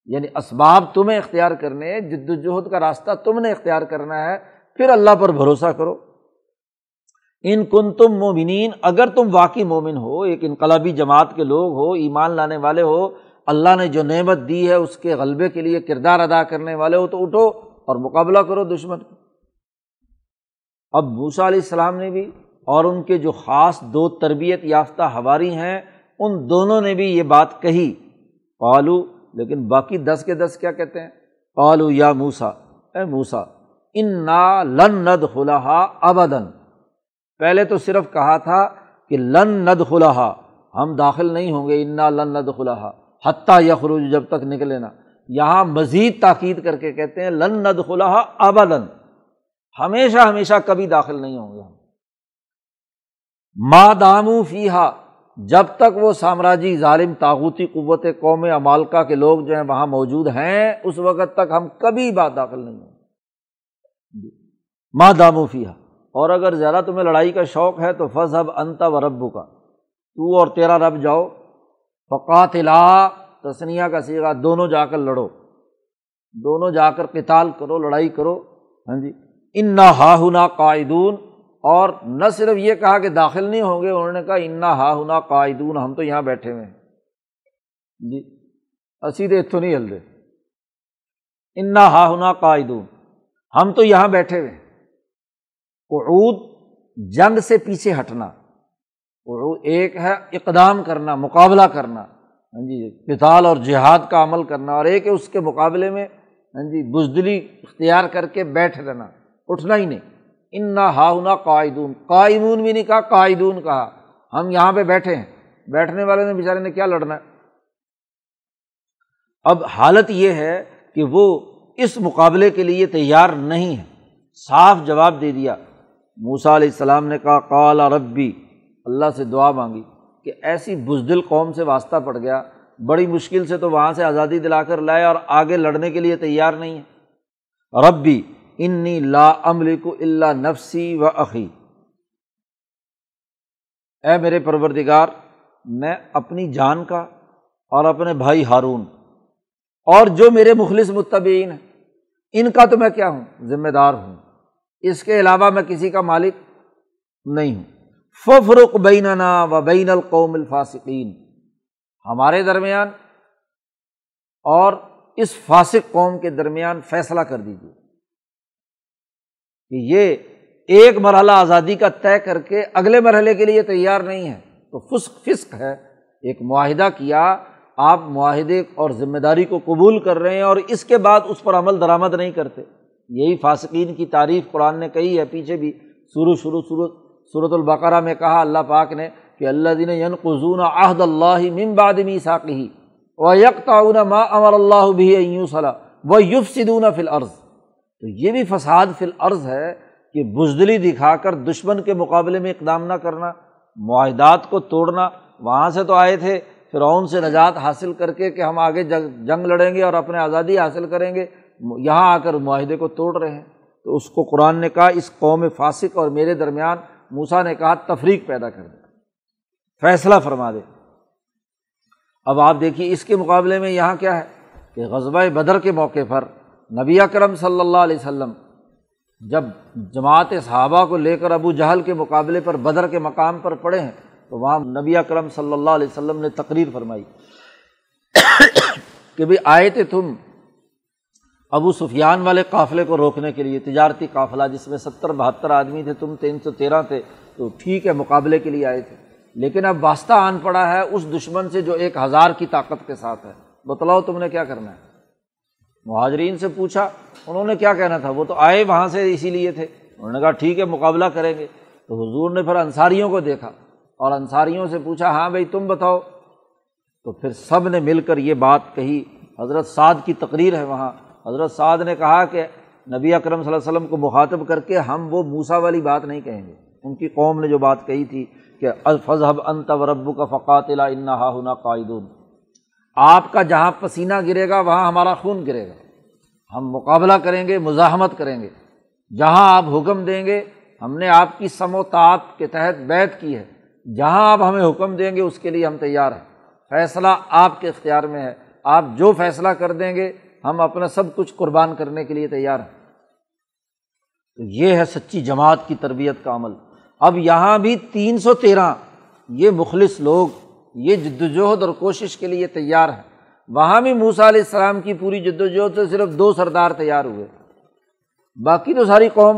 Speaker 1: یعنی اسباب تمہیں اختیار کرنے، جد وجہد کا راستہ تم نے اختیار کرنا ہے، پھر اللہ پر بھروسہ کرو۔ ان کن تم مومنین، اگر تم واقعی مومن ہو، ایک انقلابی جماعت کے لوگ ہو، ایمان لانے والے ہو، اللہ نے جو نعمت دی ہے، اس کے غلبے کے لیے کردار ادا کرنے والے ہو، تو اٹھو اور مقابلہ کرو دشمن۔ اب بھوسا علیہ السلام نے بھی اور ان کے جو خاص دو تربیت یافتہ ہواری ہیں، ان دونوں نے بھی یہ بات کہی۔ پالو لیکن باقی دس کے دس کیا کہتے ہیں؟ پالو یا موسا اے موسا ان نا لن ند خلاحا ابدن پہلے تو صرف کہا تھا کہ لن ند خلاحا ہم داخل نہیں ہوں گے، انا لن ند خلاحا حتیٰ یخروج جب تک نکلے نا۔ یہاں مزید تاکید کر کے کہتے ہیں لن ند خلاحا ابدن ہمیشہ ہمیشہ کبھی داخل نہیں ہوں گے ہم۔ ماں دامو فیحا جب تک وہ سامراجی ظالم تاغوتی قوت قوم امالکا کے لوگ جو ہیں وہاں موجود ہیں، اس وقت تک ہم کبھی بات داخل نہیں ہوں ماں دامو فیحا اور اگر زیادہ تمہیں لڑائی کا شوق ہے تو فض اب انت و رب کا تو اور تیرا رب جاؤ۔ فقات لا تسنیا کا سیگا دونوں جا کر لڑو۔ دونوں جا کر کتال کرو، لڑائی کرو۔ ہاں جی۔ ان نہ ہا ہنا قائدون اور نہ صرف یہ کہا کہ داخل نہیں ہوں گے، انہوں نے کہا انا ہا ہنا قائدون ہم تو یہاں بیٹھے ہوئے ہیں۔ جی۔ اسی دے اتو نہیں ہلدے انا ہا ہنا قائدون ہم تو یہاں بیٹھے ہوئے ہیں۔ قعود، جنگ سے پیچھے ہٹنا۔ قعود ایک ہے اقدام کرنا، مقابلہ کرنا۔ ہاں جی پتال اور جہاد کا عمل کرنا اور ایک ہے اس کے مقابلے میں ہاں جی بزدلی اختیار کر کے بیٹھ رہنا۔ اٹھنا ہی نہیں۔ ان نہ ہاؤنا قائدون قائمون بھی نہیں کہا قائدون کہا۔ ہم یہاں پہ بیٹھے ہیں۔ بیٹھنے والے نے بیچارے نے کیا لڑنا؟ ہے اب حالت یہ ہے کہ وہ اس مقابلے کے لیے تیار نہیں ہے صاف جواب دے دیا۔ موسا علیہ السلام نے کہا کالا ربی۔ اللہ سے دعا مانگی کہ ایسی بزدل قوم سے واسطہ پڑ گیا۔ بڑی مشکل سے تو وہاں سے آزادی دلا کر لائے اور آگے لڑنے کے لیے تیار نہیں ہے۔ ربی انی لا عمل کو اللہ نفسی و عقی اے میرے پروردگار، میں اپنی جان کا اور اپنے بھائی ہارون اور جو میرے مخلص متبین ہیں، ان کا تو میں کیا ہوں؟ ذمہ دار ہوں۔ اس کے علاوہ میں کسی کا مالک نہیں ہوں۔ ففرق بیننا و بین القوم الفاسقین۔ ہمارے درمیان اور اس فاسق قوم کے درمیان فیصلہ کر دیجیے کہ یہ ایک مرحلہ آزادی کا طے کر کے اگلے مرحلے کے لیے تیار نہیں ہے۔ تو فسق فسق ہے۔ ایک معاہدہ کیا، آپ معاہدے اور ذمہ داری کو قبول کر رہے ہیں اور اس کے بعد اس پر عمل درآمد نہیں کرتے۔ یہی فاسقین کی تعریف قرآن نے کہی ہے۔ پیچھے بھی شروع شروع شروع صورت البقرہ میں کہا، اللہ پاک نے کہ اللہ دین ین قزون عہد اللہ ممبادمی ساقی و یک تعاون ما امر اللہ بھی صلاح و یوف سدون فل عرض تو یہ بھی فساد فی العرض ہے کہ بزدلی دکھا کر دشمن کے مقابلے میں اقدام نہ کرنا، معاہدات کو توڑنا، وہاں سے تو آئے تھے، فرعون سے نجات حاصل کر کے کہ ہم آگے جنگ لڑیں گے اور اپنے آزادی حاصل کریں گے، یہاں آ کر معاہدے کو توڑ رہے ہیں۔ تو اس کو قرآن نے کہا، اس قوم فاسق اور میرے درمیان موسا نے کہا، تفریق پیدا کر دے۔ فیصلہ فرما دے۔ اب آپ دیکھیے، اس کے مقابلے میں یہاں کیا ہے؟ کہ غزبۂ بدر کے موقع پر نبی اکرم صلی اللہ علیہ وسلم جب جماعت صحابہ کو لے کر ابو جہل کے مقابلے پر بدر کے مقام پر پڑے ہیں، تو وہاں نبی اکرم صلی اللہ علیہ وسلم نے تقریر فرمائی کہ بھائی آئے تھے تم ابو سفیان والے قافلے کو روکنے کے لیے، تجارتی قافلہ جس میں ستر بہتر آدمی تھے، تم تین سو تیرہ تھے، تو ٹھیک ہے، مقابلے کے لیے آئے تھے۔ لیکن اب واسطہ آن پڑا ہے، اس دشمن سے جو ایک ہزار کی طاقت کے ساتھ ہے۔ بتلاؤ تم نے کیا کرنا ہے؟ مہاجرین سے پوچھا، انہوں نے کیا کہنا تھا؟ وہ تو آئے وہاں سے اسی لیے تھے۔ انہوں نے کہا، ٹھیک ہے، مقابلہ کریں گے۔ تو حضور نے پھر انصاریوں کو دیکھا اور انصاریوں سے پوچھا ہاں بھائی، تم بتاؤ۔ تو پھر سب نے مل کر یہ بات کہی۔ حضرت سعد کی تقریر ہے وہاں۔ حضرت سعد نے کہا کہ نبی اکرم صلی اللہ علیہ وسلم کو مخاطب کر کے ہم وہ موسا والی بات نہیں کہیں گے۔ ان کی قوم نے جو بات کہی تھی کہ الفظب انت و ربو کا فقات اللہ ہُنا قائدون۔ آپ کا جہاں پسینہ گرے گا، وہاں ہمارا خون گرے گا۔ ہم مقابلہ کریں گے، مزاحمت کریں گے۔ جہاں آپ حکم دیں گے، ہم نے آپ کی سم و تعت کے تحت بیت کی ہے۔ جہاں آپ ہمیں حکم دیں گے، اس کے لیے ہم تیار ہیں۔ فیصلہ آپ کے اختیار میں ہے۔ آپ جو فیصلہ کر دیں گے، ہم اپنا سب کچھ قربان کرنے کے لیے تیار ہیں۔ تو یہ ہے سچی جماعت کی تربیت کا عمل۔ اب یہاں بھی تین سو تیرہ یہ مخلص لوگ یہ جد وجہد اور کوشش کے لیے تیار ہیں وہاں بھی موسا علیہ السلام کی پوری جد وجہد سے صرف دو سردار تیار ہوئے۔ باقی تو ساری قوم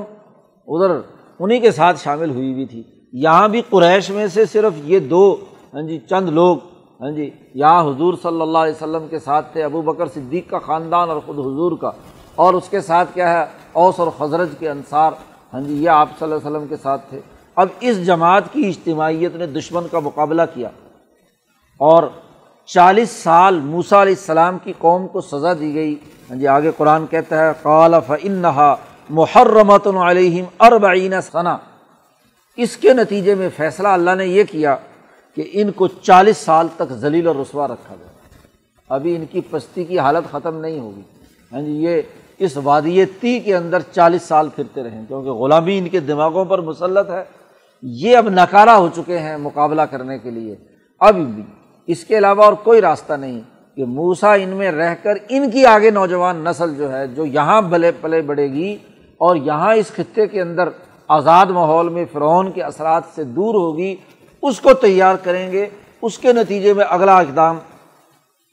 Speaker 1: ادھر انہیں کے ساتھ شامل ہوئی ہوئی تھی۔ یہاں بھی قریش میں سے صرف یہ دو ہاں جی چند لوگ ہاں جی یہاں حضور صلی اللہ علیہ وسلم کے ساتھ تھے، ابو بکر صدیق کا خاندان اور خود حضور کا۔ اور اس کے ساتھ کیا ہے؟ اوس اور خزرج کے انصار ہاں جی یہ آپ صلی اللہ علیہ وسلم کے ساتھ تھے۔ اب اس جماعت کی اجتماعیت نے دشمن کا مقابلہ کیا۔ اور چالیس سال موسا علیہ السلام کی قوم کو سزا دی گئی۔ ہاں جی آگے قرآن کہتا ہے قالف انہا محرمت علیہم اربعین ثنا اس کے نتیجے میں فیصلہ اللہ نے یہ کیا کہ ان کو چالیس سال تک ذلیل اور رسوا رکھا گیا۔ ابھی ان کی پستی کی حالت ختم نہیں ہوگی۔ ہاں جی یہ اس وادی تی کے اندر چالیس سال پھرتے رہیں، کیونکہ غلامی ان کے دماغوں پر مسلط ہے۔ یہ اب نکارا ہو چکے ہیں مقابلہ کرنے کے لیے۔ اب بھی اس کے علاوہ اور کوئی راستہ نہیں کہ موسا ان میں رہ کر ان کی آگے نوجوان نسل جو ہے، جو یہاں بلے پلے بڑھے گی اور یہاں اس خطے کے اندر آزاد ماحول میں فرعون کے اثرات سے دور ہوگی، اس کو تیار کریں گے، اس کے نتیجے میں اگلا اقدام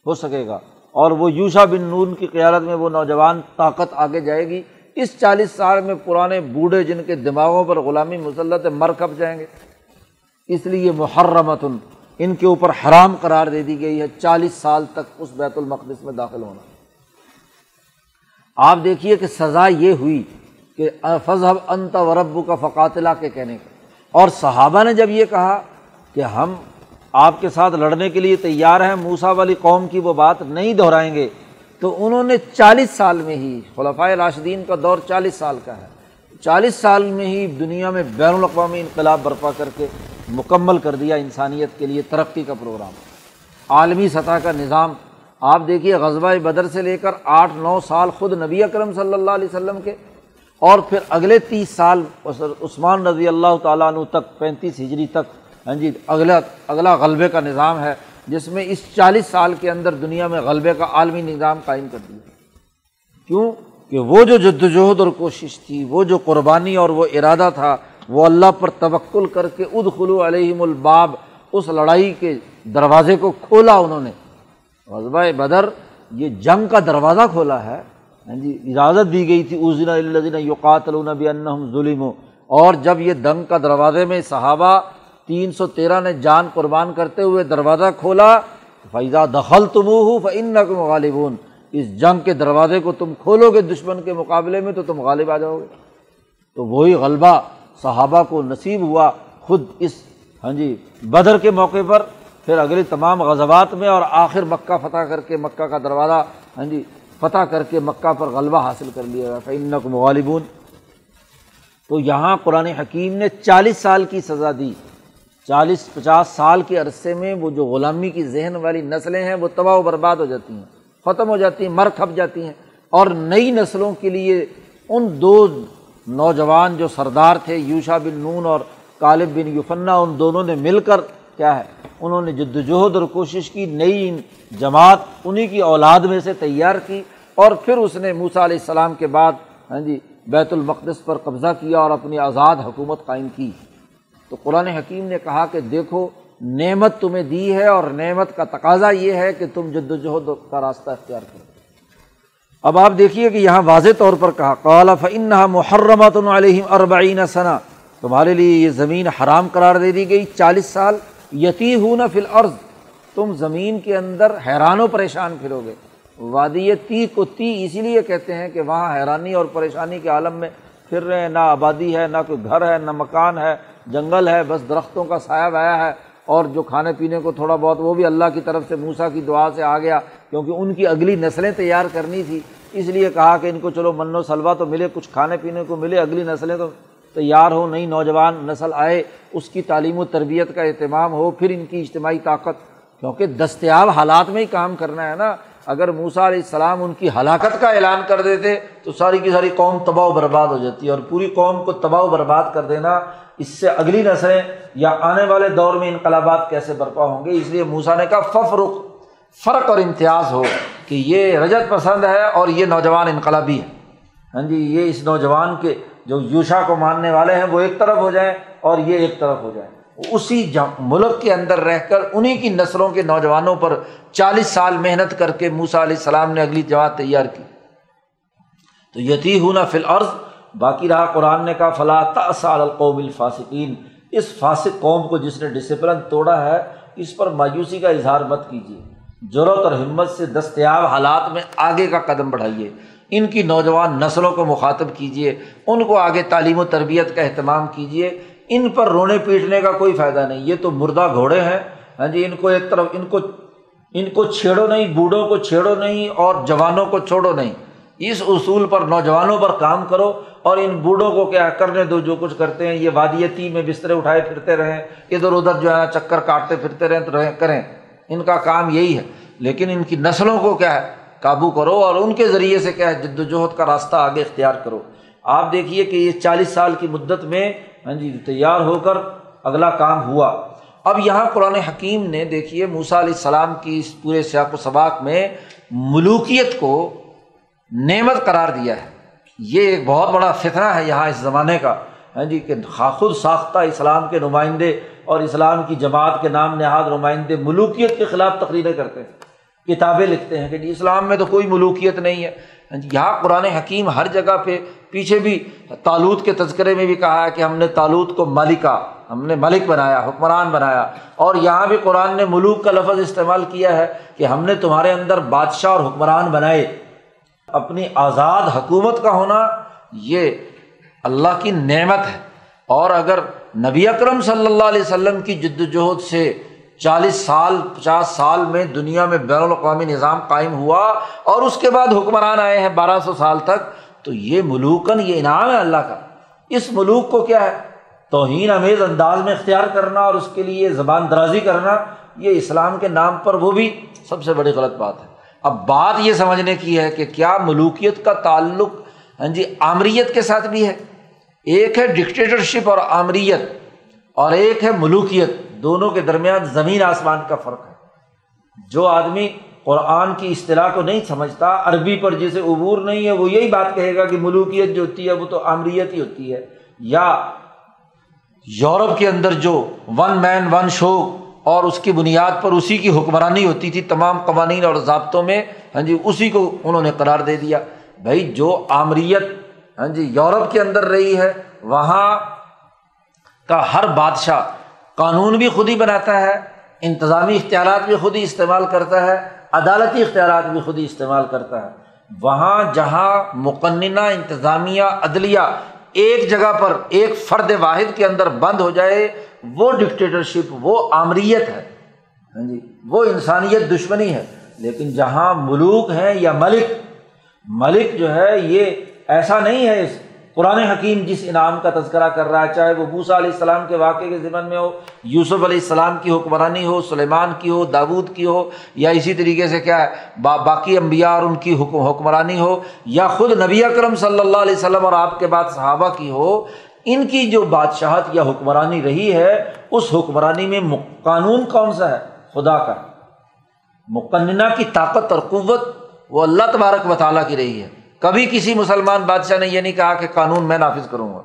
Speaker 1: ہو سکے گا۔ اور وہ یوشا بن نون کی قیادت میں وہ نوجوان طاقت آگے جائے گی۔ اس چالیس سال میں پرانے بوڑھے جن کے دماغوں پر غلامی مسلط مر کب جائیں گے۔ اس لیے محرمت ان کے اوپر حرام قرار دے دی گئی ہے چالیس سال تک اس بیت المقدس میں داخل ہونا۔ آپ دیکھیے کہ سزا یہ ہوئی کہ فضحب انت وربو کا فقاتلہ کے کہنے کا۔ اور صحابہ نے جب یہ کہا کہ ہم آپ کے ساتھ لڑنے کے لیے تیار ہیں موسا والی قوم کی وہ بات نہیں دہرائیں گے، تو انہوں نے چالیس سال میں ہی خلفۂ راشدین کا دور چالیس سال کا ہے۔ چالیس سال میں ہی دنیا میں بین الاقوامی انقلاب برپا کر کے مکمل کر دیا انسانیت کے لیے ترقی کا پروگرام. عالمی سطح کا نظام. آپ دیکھیے غزبۂ بدر سے لے کر آٹھ نو سال خود نبی اکرم صلی اللہ علیہ وسلم کے اور پھر اگلے تیس سال عثمان رضی اللہ تعالیٰ عنہ تک، پینتیس ہجری تک ہاں جی اگلا اگلا غلبے کا نظام ہے جس میں اس چالیس سال کے اندر دنیا میں غلبے کا عالمی نظام قائم کر دیا. کیوں؟ کہ وہ جو جد وجہد اور کوشش تھی، وہ جو قربانی اور وہ ارادہ تھا، وہ اللہ پر توکل کر کے اد خلو علیہم الباب، اس لڑائی کے دروازے کو کھولا انہوں نے۔ غذبۂ بدر، یہ جنگ کا دروازہ کھولا ہے۔ ہاں جی اجازت دی گئی تھی اس دن اللہ یوقات ظلم اور جب یہ دنگ کا دروازے میں صحابہ تین سو تیرہ نے جان قربان کرتے ہوئے دروازہ کھولا فیضا دخل تم ہو فن غالبون۔ اس جنگ کے دروازے کو تم کھولو گے دشمن کے مقابلے میں تو تم غالب آ جاؤ گے۔ تو وہی غلبہ صحابہ کو نصیب ہوا خود اس ہاں جی بدر کے موقع پر، پھر اگلی تمام غزبات میں اور آخر مکہ فتح کر کے مکہ کا دروازہ ہاں جی فتح کر کے مکہ پر غلبہ حاصل کر لیا۔ گیا فن کو مغالبون تو یہاں قرآن حکیم نے چالیس سال کی سزا دی۔ چالیس، پچاس سال کے عرصے میں وہ جو غلامی کی ذہن والی نسلیں ہیں وہ تباہ و برباد ہو جاتی ہیں۔ ختم ہو جاتی ہیں، مر کھپ جاتی ہیں۔ اور نئی نسلوں کے لیے ان دو نوجوان جو سردار تھے، یوشا بن نون اور کالب بن یوفنا ان دونوں نے مل کر کیا ہے، انہوں نے جد وجہد اور کوشش کی، نئی جماعت انہیں کی اولاد میں سے تیار کی اور پھر اس نے موسا علیہ السلام کے بعد ہاں جی بیت المقدس پر قبضہ کیا اور اپنی آزاد حکومت قائم کی۔ تو قرآن حکیم نے کہا کہ دیکھو نعمت تمہیں دی ہے اور نعمت کا تقاضا یہ ہے کہ تم جد وجہد کا راستہ اختیار کرو۔ اب آپ دیکھیے کہ یہاں واضح طور پر کہا، قال فن محرمۃ علیہم اربعین ثنا تمہارے لیے یہ زمین حرام قرار دے دی گئی، چالیس سال۔ یتی ہوں نہ فل عرض تم زمین کے اندر حیران و پریشان پھرو گے۔ وادی تی کو تی اسی لیے کہتے ہیں کہ وہاں حیرانی اور پریشانی کے عالم میں پھر رہے ہیں۔ نہ آبادی ہے، نہ کوئی گھر ہے، نہ مکان ہے۔ جنگل ہے، بس درختوں کا سایہ بایا ہے۔ اور جو کھانے پینے کو تھوڑا بہت، وہ بھی اللہ کی طرف سے موسا کی دعا سے آ گیا، کیونکہ ان کی اگلی نسلیں تیار کرنی تھی۔ اس لیے کہا کہ ان کو چلو من و سلوا تو ملے، کچھ کھانے پینے کو ملے، اگلی نسلیں تو تیار ہو، نئی نوجوان نسل آئے، اس کی تعلیم و تربیت کا اہتمام ہو، پھر ان کی اجتماعی طاقت۔ کیونکہ دستیاب حالات میں ہی کام کرنا ہے نا۔ اگر موسا علیہ السلام ان کی ہلاکت کا اعلان کر دیتے، تو ساری کی ساری قوم تباہ و برباد ہو جاتی ہے اور پوری قوم کو تباہ و برباد کر دینا اس سے اگلی نسلیں یا آنے والے دور میں انقلابات کیسے برپا ہوں گے؟ اس لیے موسا نے کہا فف رخ فرق اور امتیاز ہو کہ یہ رجت پسند ہے اور یہ نوجوان انقلابی ہے ہاں جی یہ اس نوجوان کے جو یوشا کو ماننے والے ہیں، وہ ایک طرف ہو جائیں اور یہ ایک طرف ہو جائیں۔ اسی ملک کے اندر رہ کر انہیں کی نسلوں کے نوجوانوں پر چالیس سال محنت کر کے موسا علیہ السلام نے اگلی جماعت تیار کی۔ تو یتی ہوں نہ فی العرض باقی رہا قرآن نے کہا فلاں سال القوم الفاسقین۔ اس فاسق قوم کو جس نے ڈسپلن توڑا ہے، اس پر مایوسی کا اظہار مت کیجیے۔ ضرورت اور ہمت سے دستیاب حالات میں آگے کا قدم بڑھائیے۔ ان کی نوجوان نسلوں کو مخاطب کیجیے۔ ان کو آگے تعلیم و تربیت کا اہتمام کیجیے۔ ان پر رونے پیٹنے کا کوئی فائدہ نہیں۔ یہ تو مردہ گھوڑے ہیں۔ ہاں جی ان کو ایک طرف، ان کو ان کو چھیڑو نہیں، بوڑھوں کو چھیڑو نہیں اور جوانوں کو چھوڑو نہیں۔ اس اصول پر نوجوانوں پر کام کرو اور ان بوڑھوں کو کیا کرنے دو، جو کچھ کرتے ہیں، یہ وادیتی میں بسترے اٹھائے پھرتے رہیں، ادھر ادھر جو ہے چکر کاٹتے پھرتے رہیں، تو رہیں، کریں۔ ان کا کام یہی ہے۔ لیکن ان کی نسلوں کو کیا ہے، قابو کرو اور ان کے ذریعے سے کیا ہے، جد وجہد کا راستہ آگے اختیار کرو۔ آپ دیکھیے کہ یہ چالیس سال کی مدت میں ہاں جی تیار ہو کر اگلا کام ہوا۔ اب یہاں قرآن حکیم نے دیکھیے موسا علیہ السلام کی اس پورے سیاق و سباق میں ملوکیت کو نعمت قرار دیا ہے۔ یہ ایک بہت بڑا فتنہ ہے یہاں اس زمانے کا۔ ہاں جی کہ خود ساختہ اسلام کے نمائندے اور اسلام کی جماعت کے نام نہاد نمائندے ملوکیت کے خلاف تقریریں کرتے ہیں، کتابیں لکھتے ہیں کہ جی اسلام میں تو کوئی ملوکیت نہیں ہے۔ یہاں قرآن حکیم ہر جگہ پہ پیچھے بھی تالوت کے تذکرے میں بھی کہا ہے کہ ہم نے تالوت کو ملکہ، ہم نے ملک بنایا، حکمران بنایا۔ اور یہاں بھی قرآن نے ملوک کا لفظ استعمال کیا ہے کہ ہم نے تمہارے اندر بادشاہ اور حکمران بنائے۔ اپنی آزاد حکومت کا ہونا یہ اللہ کی نعمت ہے۔ اور اگر نبی اکرم صلی اللہ علیہ وسلم کی جد وجہد سے چالیس سال، پچاس سال میں دنیا میں بین الاقوامی نظام قائم ہوا اور اس کے بعد حکمران آئے ہیں بارہ سو سال تک، تو یہ ملوکن، یہ انعام ہے اللہ کا۔ اس ملوک کو کیا ہے؟ توہین، امیز انداز میں اختیار کرنا اور اس کے لیے زبان درازی کرنا، یہ اسلام کے نام پر وہ بھی سب سے بڑی غلط بات ہے۔ اب بات یہ سمجھنے کی ہے کہ کیا ملوکیت کا تعلق ہاں جی آمریت کے ساتھ بھی ہے؟ ایک ہے ڈکٹیٹرشپ اور آمریت اور ایک ہے ملوکیت۔ دونوں کے درمیان زمین آسمان کا فرق ہے۔ جو آدمی قرآن کی اصطلاح کو نہیں سمجھتا، عربی پر جسے عبور نہیں ہے، وہ یہی بات کہے گا کہ ملوکیت جو ہوتی ہے، وہ تو آمریت ہی ہوتی ہے۔ یا یورپ کے اندر جو ون مین ون شو اور اس کی بنیاد پر اسی کی حکمرانی ہوتی تھی، تمام قوانین اور ضابطوں میں ہاں جی اسی کو انہوں نے قرار دے دیا۔ بھائی، جو آمریت ہاں جی یورپ کے اندر رہی ہے، وہاں کا ہر بادشاہ قانون بھی خود ہی بناتا ہے، انتظامی اختیارات بھی خود ہی استعمال کرتا ہے، عدالتی اختیارات بھی خود ہی استعمال کرتا ہے۔ وہاں جہاں مقننہ، انتظامیہ، عدلیہ ایک جگہ پر ایک فرد واحد کے اندر بند ہو جائے، وہ ڈکٹیٹرشپ وہ آمریت ہے۔ ہاں جی وہ انسانیت دشمنی ہے۔ لیکن جہاں ملوک ہیں یا ملک ملک جو ہے، یہ ایسا نہیں ہے اس قرآن حکیم جس انعام کا تذکرہ کر رہا ہے، چاہے وہ بوسا علیہ السلام کے واقعے کے ذمن میں ہو، یوسف علیہ السلام کی حکمرانی ہو، سلیمان کی ہو، داود کی ہو، یا اسی طریقے سے کیا ہے، با باقی امبیا اور ان کی حکم حکمرانی ہو، یا خود نبی اکرم صلی اللہ علیہ وسلم اور آپ کے بعد صحابہ کی ہو، ان کی جو بادشاہت یا حکمرانی رہی ہے، اس حکمرانی میں قانون کون سا ہے؟ خدا کا۔ مقننہ کی طاقت اور قوت وہ اللہ تبارک مطالعہ کی رہی ہے۔ کبھی کسی مسلمان بادشاہ نے یہ نہیں کہا کہ قانون میں نافذ کروں گا۔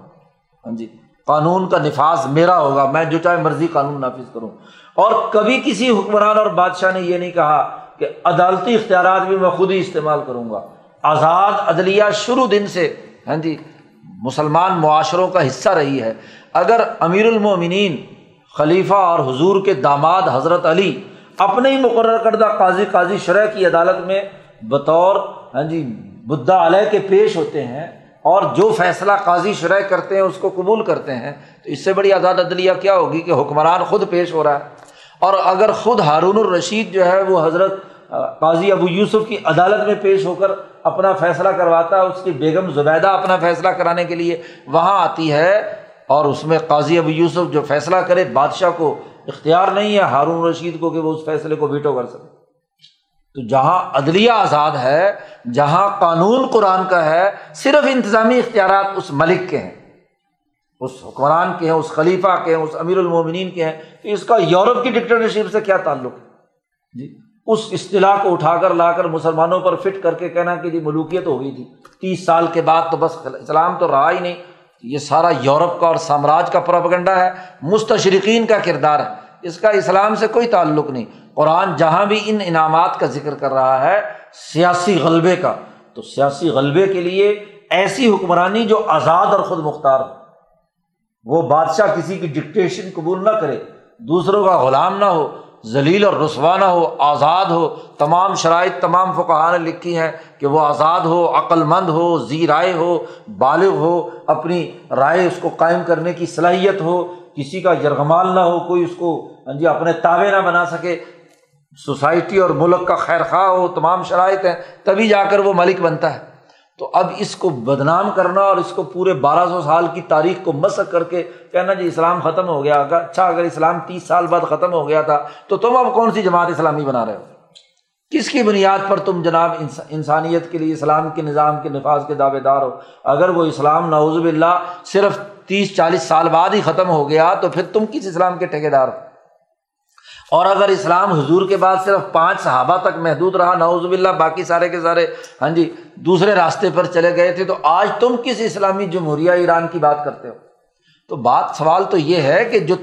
Speaker 1: ہاں جی قانون کا نفاذ میرا ہوگا، میں جو چاہے مرضی قانون نافذ کروں۔ اور کبھی کسی حکمران اور بادشاہ نے یہ نہیں کہا کہ عدالتی اختیارات بھی میں خود ہی استعمال کروں گا۔ آزاد عدلیہ شروع دن سے ہاں جی مسلمان معاشروں کا حصہ رہی ہے۔ اگر امیر المومنین، خلیفہ اور حضور کے داماد حضرت علی اپنے ہی مقرر کردہ قاضی قاضی شرح کی عدالت میں بطور ہاں جی بدھا علیہ کے پیش ہوتے ہیں اور جو فیصلہ قاضی شرح کرتے ہیں اس کو قبول کرتے ہیں، تو اس سے بڑی آزاد عدلیہ کیا ہوگی کہ حکمران خود پیش ہو رہا ہے؟ اور اگر خود ہارون الرشید جو ہے وہ حضرت قاضی ابو یوسف کی عدالت میں پیش ہو کر اپنا فیصلہ کرواتا ہے اس کی بیگم زبیدہ اپنا فیصلہ کرانے کے لیے وہاں آتی ہے اور اس میں قاضی ابو یوسف جو فیصلہ کرے، بادشاہ کو اختیار نہیں ہے ہارون رشید کو کہ وہ اس فیصلے کو ویٹو کر سکے۔ تو جہاں عدلیہ آزاد ہے، جہاں قانون قرآن کا ہے، صرف انتظامی اختیارات اس ملک کے ہیں۔ اس حکمران کے ہیں، اس خلیفہ کے ہیں، اس امیر المومنین کے ہیں۔ تو اس کا یورپ کی ڈکٹیٹرشپ سے کیا تعلق ہے؟ جی اس اصطلاح کو اٹھا کر، لا کر مسلمانوں پر فٹ کر کے کہنا کہ جی ملوکیت ہو گئی تھی۔ تیس سال کے بعد تو بس اسلام تو رہا ہی نہیں۔ یہ سارا یورپ کا اور سامراج کا پراپگنڈا ہے۔ مستشرقین کا کردار ہے۔ اس کا اسلام سے کوئی تعلق نہیں۔ قرآن جہاں بھی ان انعامات کا ذکر کر رہا ہے، سیاسی غلبے کا۔ تو سیاسی غلبے کے لیے ایسی حکمرانی جو آزاد اور خود مختار ہو۔ وہ بادشاہ کسی کی ڈکٹیشن قبول نہ کرے، دوسروں کا غلام نہ ہو، ذلیل اور رسوا نہ ہو، آزاد ہو۔ تمام شرائط تمام فقہ نے لکھی ہیں کہ وہ آزاد ہو عقل مند ہو زی رائے ہو، بالغ ہو، اپنی رائے اس کو قائم کرنے کی صلاحیت ہو۔ کسی کا یرغمال نہ ہو، کوئی اس کو ہاں جی اپنے تابے نہ بنا سکے۔ سوسائٹی اور ملک کا خیر خواہ ہو، تمام شرائط ہیں، تبھی جا کر وہ ملک بنتا ہے۔ تو اب اس کو بدنام کرنا اور اس کو پورے بارہ سو سال کی تاریخ کو مسق کر کے کہنا جی اسلام ختم ہو گیا، اگر اچھا اگر اسلام تیس سال بعد ختم ہو گیا تھا، تو تم اب کون سی جماعت اسلامی بنا رہے ہو؟ کس کی بنیاد پر تم جناب انسانیت کے لیے اسلام کے نظام کے نفاذ کے دعوے دار ہو؟ اگر وہ اسلام نوزب اللہ صرف تیس چالیس سال بعد ہی ختم ہو گیا، تو پھر تم کس اسلام کے ٹھیکے دار ہو؟ اور اگر اسلام حضور کے بعد صرف پانچ صحابہ تک محدود رہا نوز اللہ باقی سارے کے سارے ہاں جی دوسرے راستے پر چلے گئے تھے، تو آج تم کس اسلامی جمہوریہ ایران کی بات کرتے ہو؟ تو بات، سوال تو یہ ہے کہ جو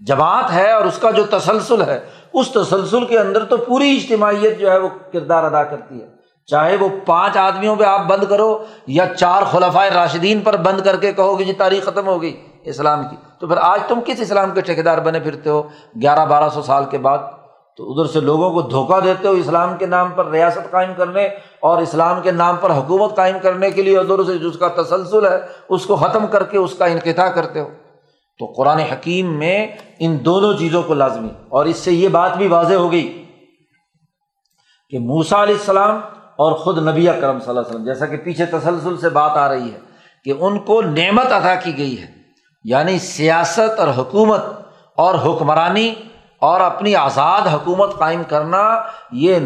Speaker 1: جماعت ہے اور اس کا جو تسلسل ہے، اس تسلسل کے اندر تو پوری اجتماعیت جو ہے وہ کردار ادا کرتی ہے۔ چاہے وہ پانچ آدمیوں پہ آپ بند کرو یا چار خلفۂ راشدین پر بند کر کے کہو کہ جی تاریخ ختم ہو گئی۔ اسلام کی۔ تو پھر آج تم کس اسلام کے ٹھیکیدار بنے پھرتے ہو؟ گیارہ بارہ سو سال کے بعد۔ تو ادھر سے لوگوں کو دھوکہ دیتے ہو اسلام کے نام پر ریاست قائم کرنے اور اسلام کے نام پر حکومت قائم کرنے کے لیے ادھر سے جس کا تسلسل ہے، اس کو ختم کر کے اس کا انقطاع کرتے ہو۔ تو قرآن حکیم میں ان دونوں چیزوں کو لازمی۔ اور اس سے یہ بات بھی واضح ہو گئی کہ موسا علیہ السلام اور خود نبی کرم صلی اللہ علیہ وسلم، جیسا کہ پیچھے تسلسل سے بات آ رہی ہے کہ ان کو نعمت ادا کی گئی ہے۔ یعنی سیاست اور حکومت اور حکمرانی اور اپنی آزاد حکومت قائم کرنا، یہ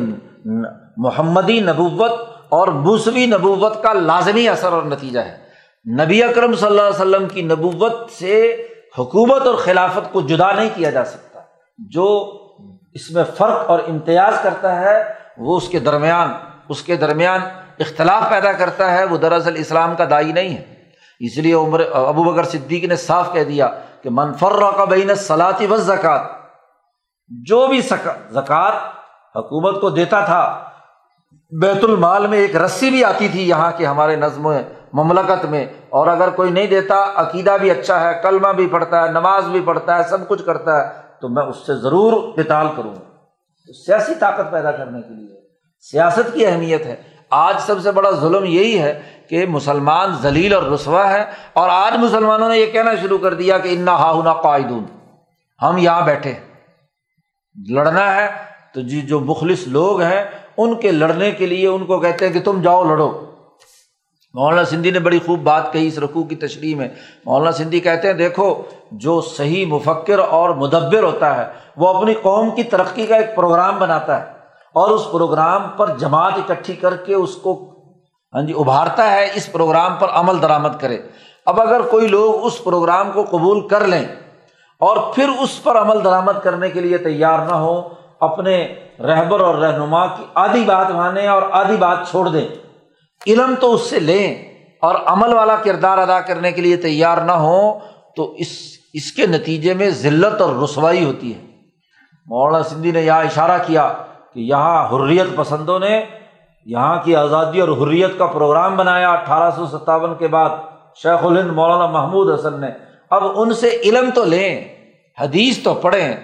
Speaker 1: محمدی نبوت اور موسوی نبوت کا لازمی اثر اور نتیجہ ہے۔ نبی اکرم صلی اللہ علیہ وسلم کی نبوت سے حکومت اور خلافت کو جدا نہیں کیا جا سکتا۔ جو اس میں فرق اور امتیاز کرتا ہے، وہ اس کے درمیان، اس کے درمیان اختلاف پیدا کرتا ہے، وہ دراصل اسلام کا دائی نہیں ہے۔ اس لیے عمر ابو بکر صدیق نے صاف کہہ دیا کہ منفر کا بین سلاطی و زکوٰۃ جو بھی زکوٰۃ حکومت کو دیتا تھا، بیت المال میں ایک رسی بھی آتی تھی یہاں کے ہمارے نظم مملکت میں، اور اگر کوئی نہیں دیتا، عقیدہ بھی اچھا ہے، کلمہ بھی پڑھتا ہے، نماز بھی پڑھتا ہے، سب کچھ کرتا ہے، تو میں اس سے ضرور قتال کروں گا۔ سیاسی طاقت پیدا کرنے کے لیے، سیاست کی اہمیت ہے۔ آج سب سے بڑا ظلم یہی ہے کہ مسلمان ذلیل اور رسوا ہے اور آج مسلمانوں نے یہ کہنا شروع کر دیا کہ انا ہا قائدون ہم یہاں بیٹھے۔ لڑنا ہے تو جی جو مخلص لوگ ہیں، ان کے لڑنے کے لیے ان کو کہتے ہیں کہ تم جاؤ لڑو۔ مولانا سندھی نے بڑی خوب بات کہی اس رقو کی تشریح میں۔ مولانا سندھی کہتے ہیں، دیکھو، جو صحیح مفکر اور مدبر ہوتا ہے، وہ اپنی قوم کی ترقی کا ایک پروگرام بناتا ہے۔ اور اس پروگرام پر جماعت اکٹھی کر کے اس کو ہاں جی ابھارتا ہے، اس پروگرام پر عمل درآمد کرے۔ اب اگر کوئی لوگ اس پروگرام کو قبول کر لیں اور پھر اس پر عمل درآمد کرنے کے لیے تیار نہ ہو اپنے رہبر اور رہنما کی آدھی بات مانیں اور آدھی بات چھوڑ دیں، علم تو اس سے لیں اور عمل والا کردار ادا کرنے کے لیے تیار نہ ہو تو اس اس کے نتیجے میں ذلت اور رسوائی ہوتی ہے۔ مولانا سندھی نے یہاں اشارہ کیا کہ یہاں حریت پسندوں نے یہاں کی آزادی اور حریت کا پروگرام بنایا اٹھارہ سو ستاون کے بعد شیخ الہند مولانا محمود حسن نے۔ اب ان سے علم تو لیں، حدیث تو پڑھیں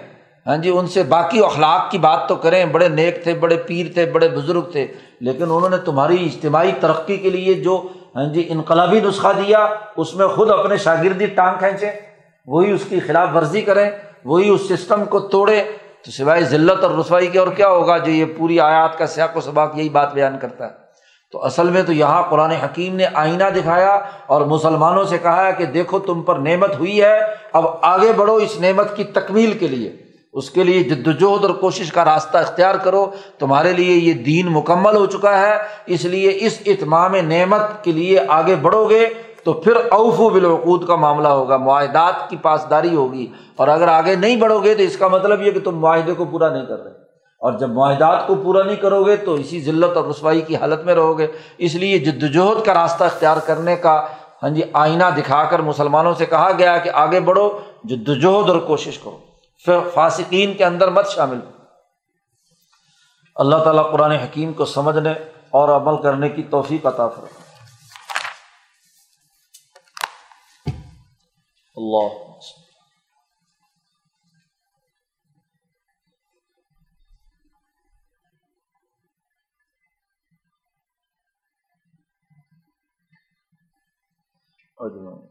Speaker 1: ہاں جی ان سے باقی اخلاق کی بات تو کریں۔ بڑے نیک تھے، بڑے پیر تھے، بڑے بزرگ تھے، لیکن انہوں نے تمہاری اجتماعی ترقی کے لیے جو ہاں جی انقلابی نسخہ دیا، اس میں خود اپنے شاگردی ٹانگ کھینچیں۔ وہی اس کی خلاف ورزی کریں، وہی اس سسٹم کو توڑے تو سوائے ذلت اور رسوائی کے اور کیا ہوگا جو یہ پوری آیات کا سیاق و سباق یہی بات بیان کرتا ہے؟ تو اصل میں تو یہاں قرآن حکیم نے آئینہ دکھایا اور مسلمانوں سے کہا کہ دیکھو تم پر نعمت ہوئی ہے، اب آگے بڑھو اس نعمت کی تکمیل کے لیے۔ اس کے لیے جد وجہد اور کوشش کا راستہ اختیار کرو۔ تمہارے لیے یہ دین مکمل ہو چکا ہے، اس لیے اس اتمام نعمت کے لیے آگے بڑھو گے۔ تو پھر اوف و بالعقود کا معاملہ ہوگا، معاہدات کی پاسداری ہوگی۔ اور اگر آگے نہیں بڑھو گے تو اس کا مطلب یہ کہ تم معاہدے کو پورا نہیں کر رہے۔ اور جب معاہدات کو پورا نہیں کرو گے تو اسی ذلت اور رسوائی کی حالت میں رہو گے۔ اس لیے جد وجہد کا راستہ اختیار کرنے کا ہاں جی آئینہ دکھا کر مسلمانوں سے کہا گیا کہ آگے بڑھو، جد وجہد اور کوشش کرو۔ پھر فاسقین کے اندر مت شامل۔ اللہ تعالیٰ قرآن حکیم کو سمجھنے اور عمل کرنے کی توفیق عطا فرمائے۔ اللہ۔ اجمعین۔